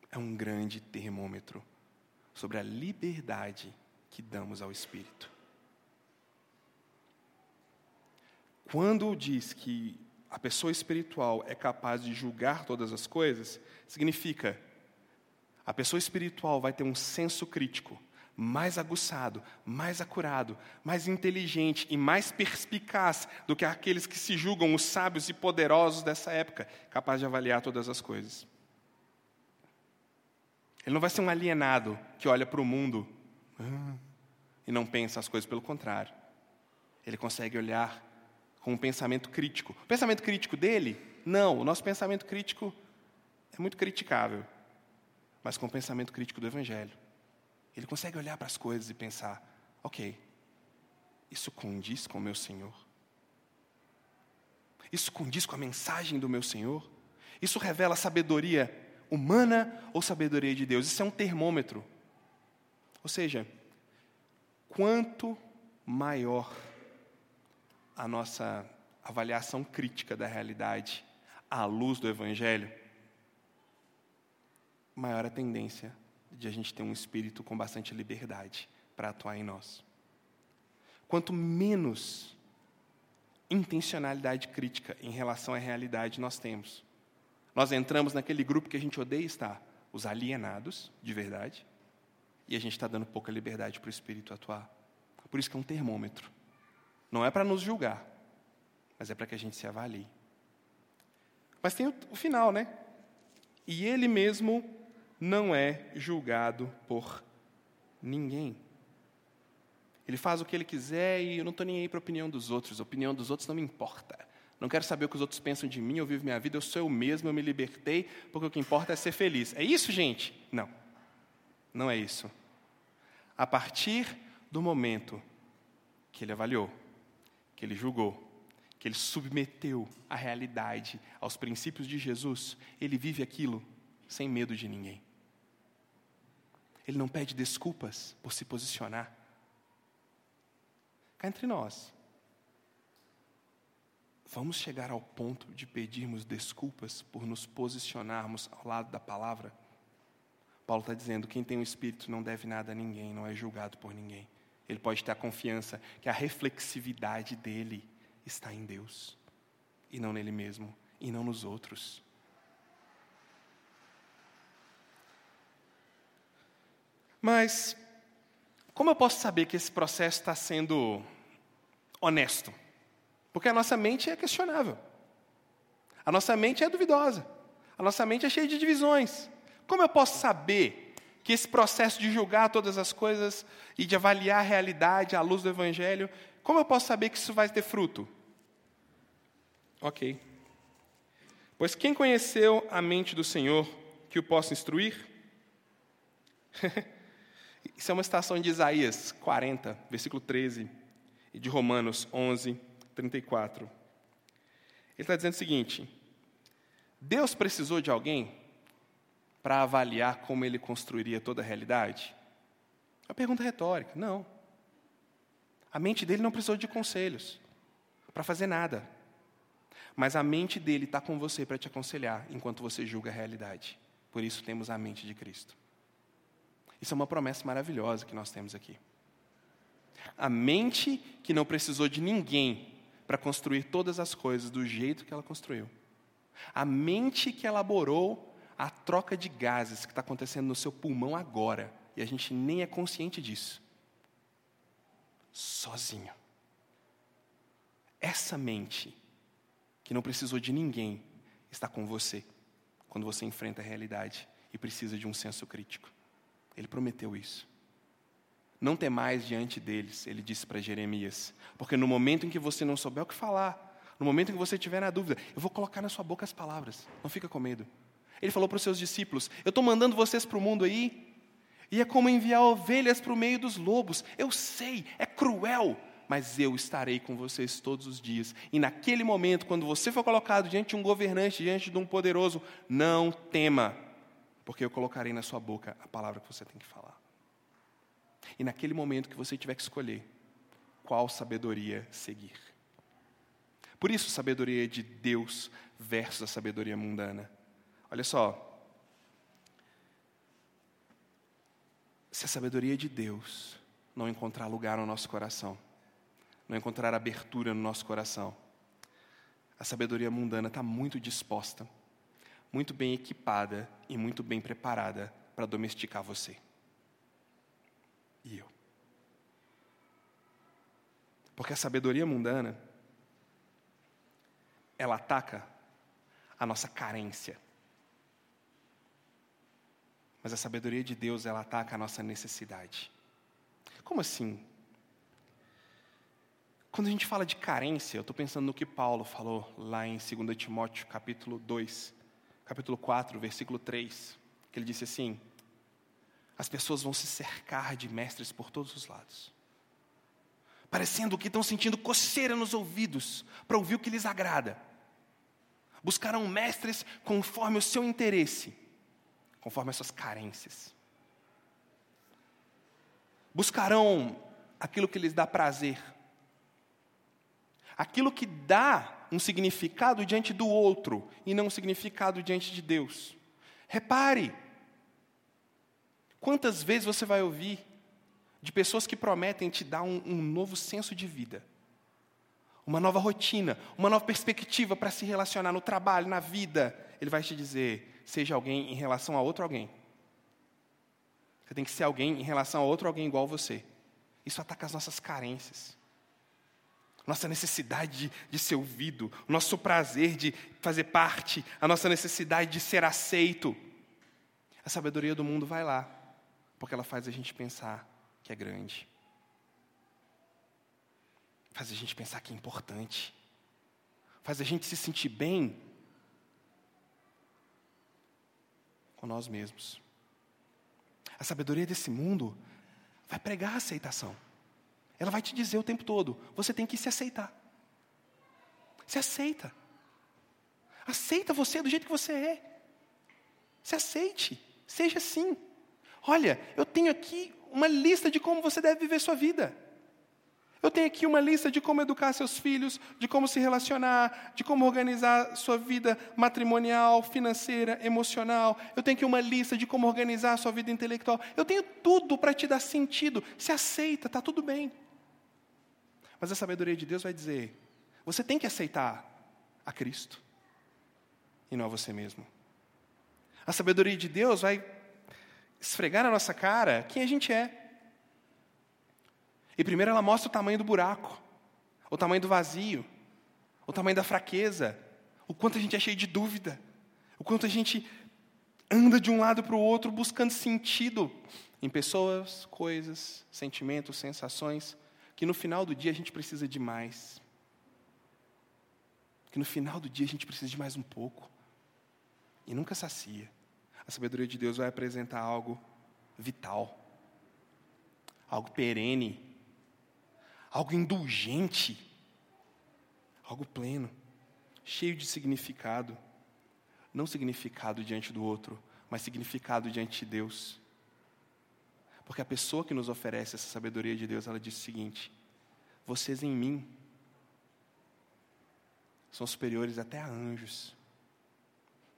É um grande termômetro sobre a liberdade que damos ao Espírito. Quando diz que a pessoa espiritual é capaz de julgar todas as coisas, significa a pessoa espiritual vai ter um senso crítico mais aguçado, mais acurado, mais inteligente e mais perspicaz do que aqueles que se julgam os sábios e poderosos dessa época, capaz de avaliar todas as coisas. Ele não vai ser um alienado que olha para o mundo ah, e não pensa as coisas, pelo contrário. Ele consegue olhar com um pensamento crítico. O pensamento crítico dele? Não, o nosso pensamento crítico é muito criticável. Mas com o pensamento crítico do Evangelho, ele consegue olhar para as coisas e pensar: ok, isso condiz com o meu Senhor? Isso condiz com a mensagem do meu Senhor? Isso revela sabedoria humana ou sabedoria de Deus? Isso é um termômetro. Ou seja, quanto maior a nossa avaliação crítica da realidade à luz do Evangelho, maior a tendência de a gente ter um espírito com bastante liberdade para atuar em nós. Quanto menos intencionalidade crítica em relação à realidade nós temos, nós entramos naquele grupo que a gente odeia estar, os alienados, de verdade, e a gente está dando pouca liberdade para o espírito atuar. Por isso que é um termômetro. Não é para nos julgar, mas é para que a gente se avalie. Mas tem o, o final, né? E ele mesmo não é julgado por ninguém. Ele faz o que ele quiser e eu não estou nem aí para a opinião dos outros. A opinião dos outros não me importa. Não quero saber o que os outros pensam de mim, eu vivo minha vida, eu sou eu mesmo, eu me libertei, porque o que importa é ser feliz. É isso, gente? Não. Não é isso. A partir do momento que ele avaliou, que ele julgou, que ele submeteu a realidade aos princípios de Jesus, ele vive aquilo sem medo de ninguém. Ele não pede desculpas por se posicionar. Cá entre nós, vamos chegar ao ponto de pedirmos desculpas por nos posicionarmos ao lado da palavra? Paulo está dizendo: quem tem o Espírito não deve nada a ninguém, não é julgado por ninguém. Ele pode ter a confiança que a reflexividade dele está em Deus, e não nele mesmo, e não nos outros. Mas, como eu posso saber que esse processo está sendo honesto? Porque a nossa mente é questionável, a nossa mente é duvidosa, a nossa mente é cheia de divisões. Como eu posso saber que esse processo de julgar todas as coisas e de avaliar a realidade à luz do Evangelho, como eu posso saber que isso vai ter fruto? Ok. Pois quem conheceu a mente do Senhor que o possa instruir? Isso é uma citação de Isaías 40, versículo 13, e de Romanos 11, 34. Ele está dizendo o seguinte: Deus precisou de alguém para avaliar como ele construiria toda a realidade? É uma pergunta retórica. Não. A mente dele não precisou de conselhos para fazer nada. Mas a mente dele está com você para te aconselhar enquanto você julga a realidade. Por isso temos a mente de Cristo. Isso é uma promessa maravilhosa que nós temos aqui. A mente que não precisou de ninguém para construir todas as coisas do jeito que ela construiu. A mente que elaborou a troca de gases que está acontecendo no seu pulmão agora, e a gente nem é consciente disso. Sozinho. Essa mente que não precisou de ninguém está com você quando você enfrenta a realidade e precisa de um senso crítico. Ele prometeu isso. Não tem mais diante deles, ele disse para Jeremias, porque no momento em que você não souber o que falar, no momento em que você estiver na dúvida, eu vou colocar na sua boca as palavras, não fica com medo. Ele falou para os seus discípulos: Eu estou mandando vocês para o mundo aí, e é como enviar ovelhas para o meio dos lobos. Eu sei, é cruel, mas eu estarei com vocês todos os dias. E naquele momento, quando você for colocado diante de um governante, diante de um poderoso, não tema, porque eu colocarei na sua boca a palavra que você tem que falar. E naquele momento que você tiver que escolher qual sabedoria seguir. Por isso, sabedoria de Deus versus a sabedoria mundana. Olha só. Se a sabedoria de Deus não encontrar lugar no nosso coração, não encontrar abertura no nosso coração, a sabedoria mundana está muito disposta, muito bem equipada e muito bem preparada para domesticar você e eu. Porque a sabedoria mundana, ela ataca a nossa carência. Mas a sabedoria de Deus, ela ataca a nossa necessidade. Como assim? Quando a gente fala de carência, eu estou pensando no que Paulo falou lá em 2 Timóteo, capítulo 2, capítulo 4, versículo 3, que ele disse assim: as pessoas vão se cercar de mestres por todos os lados. Parecendo que estão sentindo coceira nos ouvidos para ouvir o que lhes agrada. Buscarão mestres conforme o seu interesse, conforme as suas carências. Buscarão aquilo que lhes dá prazer, aquilo que dá um significado diante do outro e não um significado diante de Deus. Repare, Quantas vezes você vai ouvir de pessoas que prometem te dar um, um novo senso de vida, uma nova rotina, uma nova perspectiva para se relacionar no trabalho, na vida? Ele vai te dizer: seja alguém em relação a outro alguém. Você tem que ser alguém em relação a outro alguém igual a você. Isso ataca as nossas carências. Nossa necessidade de, ser ouvido, o nosso prazer de fazer parte, a nossa necessidade de ser aceito. A sabedoria do mundo vai lá porque ela faz a gente pensar que é grande. Faz a gente pensar que é importante. Faz a gente se sentir bem com nós mesmos. A sabedoria desse mundo vai pregar a aceitação. Ela vai te dizer o tempo todo: você tem que se aceitar. Se aceita. Aceita você do jeito que você é. Se aceite. Seja assim. Olha, eu tenho aqui uma lista de como você deve viver sua vida. Eu tenho aqui uma lista de como educar seus filhos, de como se relacionar, de como organizar sua vida matrimonial, financeira, emocional. Eu tenho aqui uma lista de como organizar sua vida intelectual. Eu tenho tudo para te dar sentido. Se aceita, está tudo bem. Mas a sabedoria de Deus vai dizer: você tem que aceitar a Cristo e não a você mesmo. A sabedoria de Deus vai esfregar na nossa cara quem a gente é. E primeiro ela mostra o tamanho do buraco, o tamanho do vazio, o tamanho da fraqueza, o quanto a gente é cheio de dúvida, o quanto a gente anda de um lado para o outro buscando sentido em pessoas, coisas, sentimentos, sensações, que no final do dia a gente precisa de mais. Que no final do dia a gente precisa de mais um pouco. E nunca sacia a sabedoria de Deus vai apresentar algo vital, algo perene, algo indulgente, algo pleno, cheio de significado. Não significado diante do outro, mas significado diante de Deus. Porque a pessoa que nos oferece essa sabedoria de Deus, ela diz o seguinte: vocês em mim são superiores até a anjos.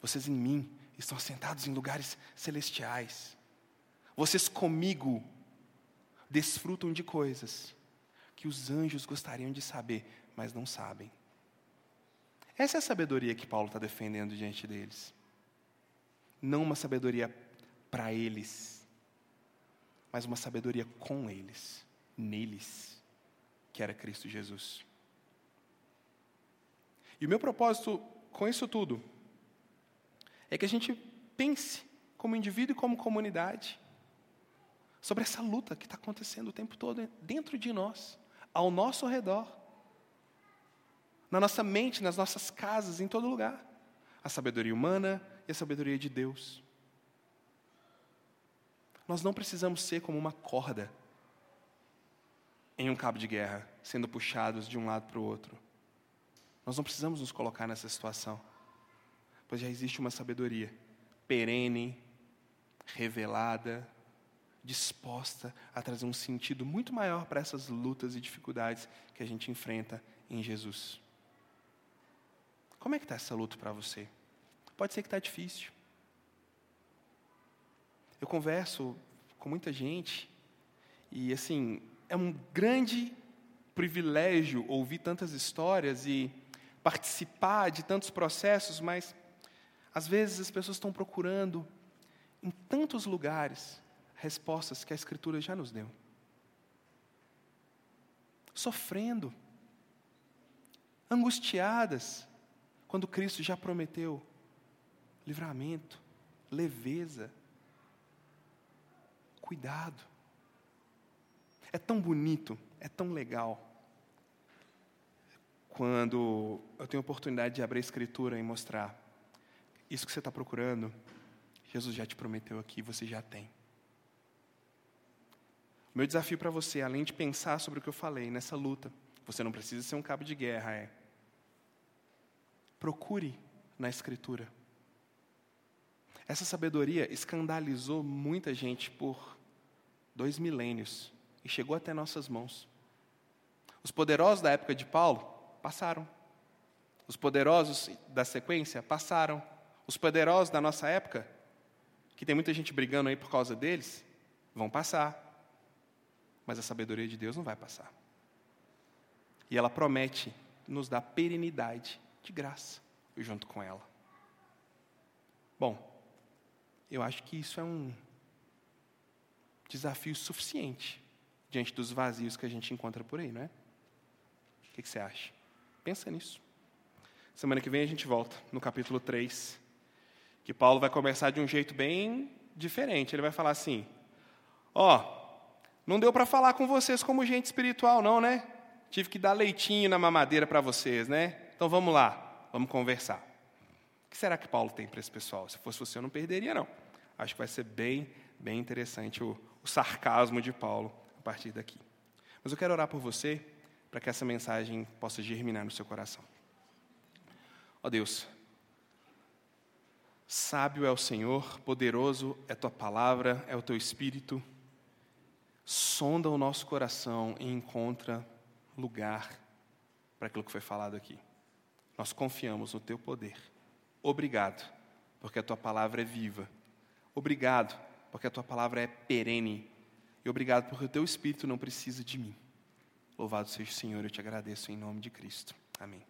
Vocês em mim estão assentados em lugares celestiais. Vocês comigo desfrutam de coisas que os anjos gostariam de saber, mas não sabem. Essa é a sabedoria que Paulo está defendendo diante deles. Não uma sabedoria para eles, mas uma sabedoria com eles, neles, que era Cristo Jesus. E o meu propósito com isso tudo é que a gente pense como indivíduo e como comunidade sobre essa luta que está acontecendo o tempo todo dentro de nós, ao nosso redor, na nossa mente, nas nossas casas, em todo lugar. A sabedoria humana e a sabedoria de Deus. Nós não precisamos ser como uma corda em um cabo de guerra, sendo puxados de um lado para o outro. Nós não precisamos nos colocar nessa situação, pois já existe uma sabedoria perene, revelada, disposta a trazer um sentido muito maior para essas lutas e dificuldades que a gente enfrenta em Jesus. Como é que está essa luta para você? Pode ser que está difícil. Eu converso com muita gente e, assim, é um grande privilégio ouvir tantas histórias e participar de tantos processos, mas às vezes as pessoas estão procurando em tantos lugares respostas que a Escritura já nos deu. Sofrendo, angustiadas, quando Cristo já prometeu livramento, leveza, cuidado. É tão bonito, é tão legal. Quando eu tenho a oportunidade de abrir a Escritura e mostrar isso que você está procurando, Jesus já te prometeu aqui, você já tem. Meu desafio para você, além de pensar sobre o que eu falei nessa luta, você não precisa ser um cabo de guerra, é. Procure na Escritura. Essa sabedoria escandalizou muita gente por dois milênios e chegou até nossas mãos. Os poderosos da época de Paulo passaram. Os poderosos da sequência passaram. Os poderosos da nossa época, que tem muita gente brigando aí por causa deles, vão passar mas a sabedoria de Deus não vai passar. E ela promete nos dar perenidade de graça junto com ela. Bom, eu acho que isso é um desafio suficiente diante dos vazios que a gente encontra por aí, não é? O que, que você acha? Pensa nisso. Semana que vem a gente volta no capítulo 3, que Paulo vai começar de um jeito bem diferente. Ele vai falar assim: Ó, oh, não deu para falar com vocês como gente espiritual, não, né? Tive que dar leitinho na mamadeira para vocês, né? Então vamos lá, vamos conversar. O que será que Paulo tem para esse pessoal? Se fosse você, eu não perderia, não. Acho que vai ser bem, bem interessante o, o sarcasmo de Paulo a partir daqui. Mas eu quero orar por você, para que essa mensagem possa germinar no seu coração. Ó oh Deus, sábio é o Senhor, poderoso é tua palavra, é o teu espírito sonda o nosso coração e encontra lugar para aquilo que foi falado aqui. Nós confiamos no teu poder. Obrigado, porque a tua palavra é viva. Obrigado, porque a tua palavra é perene. E obrigado, porque o teu espírito não precisa de mim. Louvado seja o Senhor, eu te agradeço em nome de Cristo. Amém.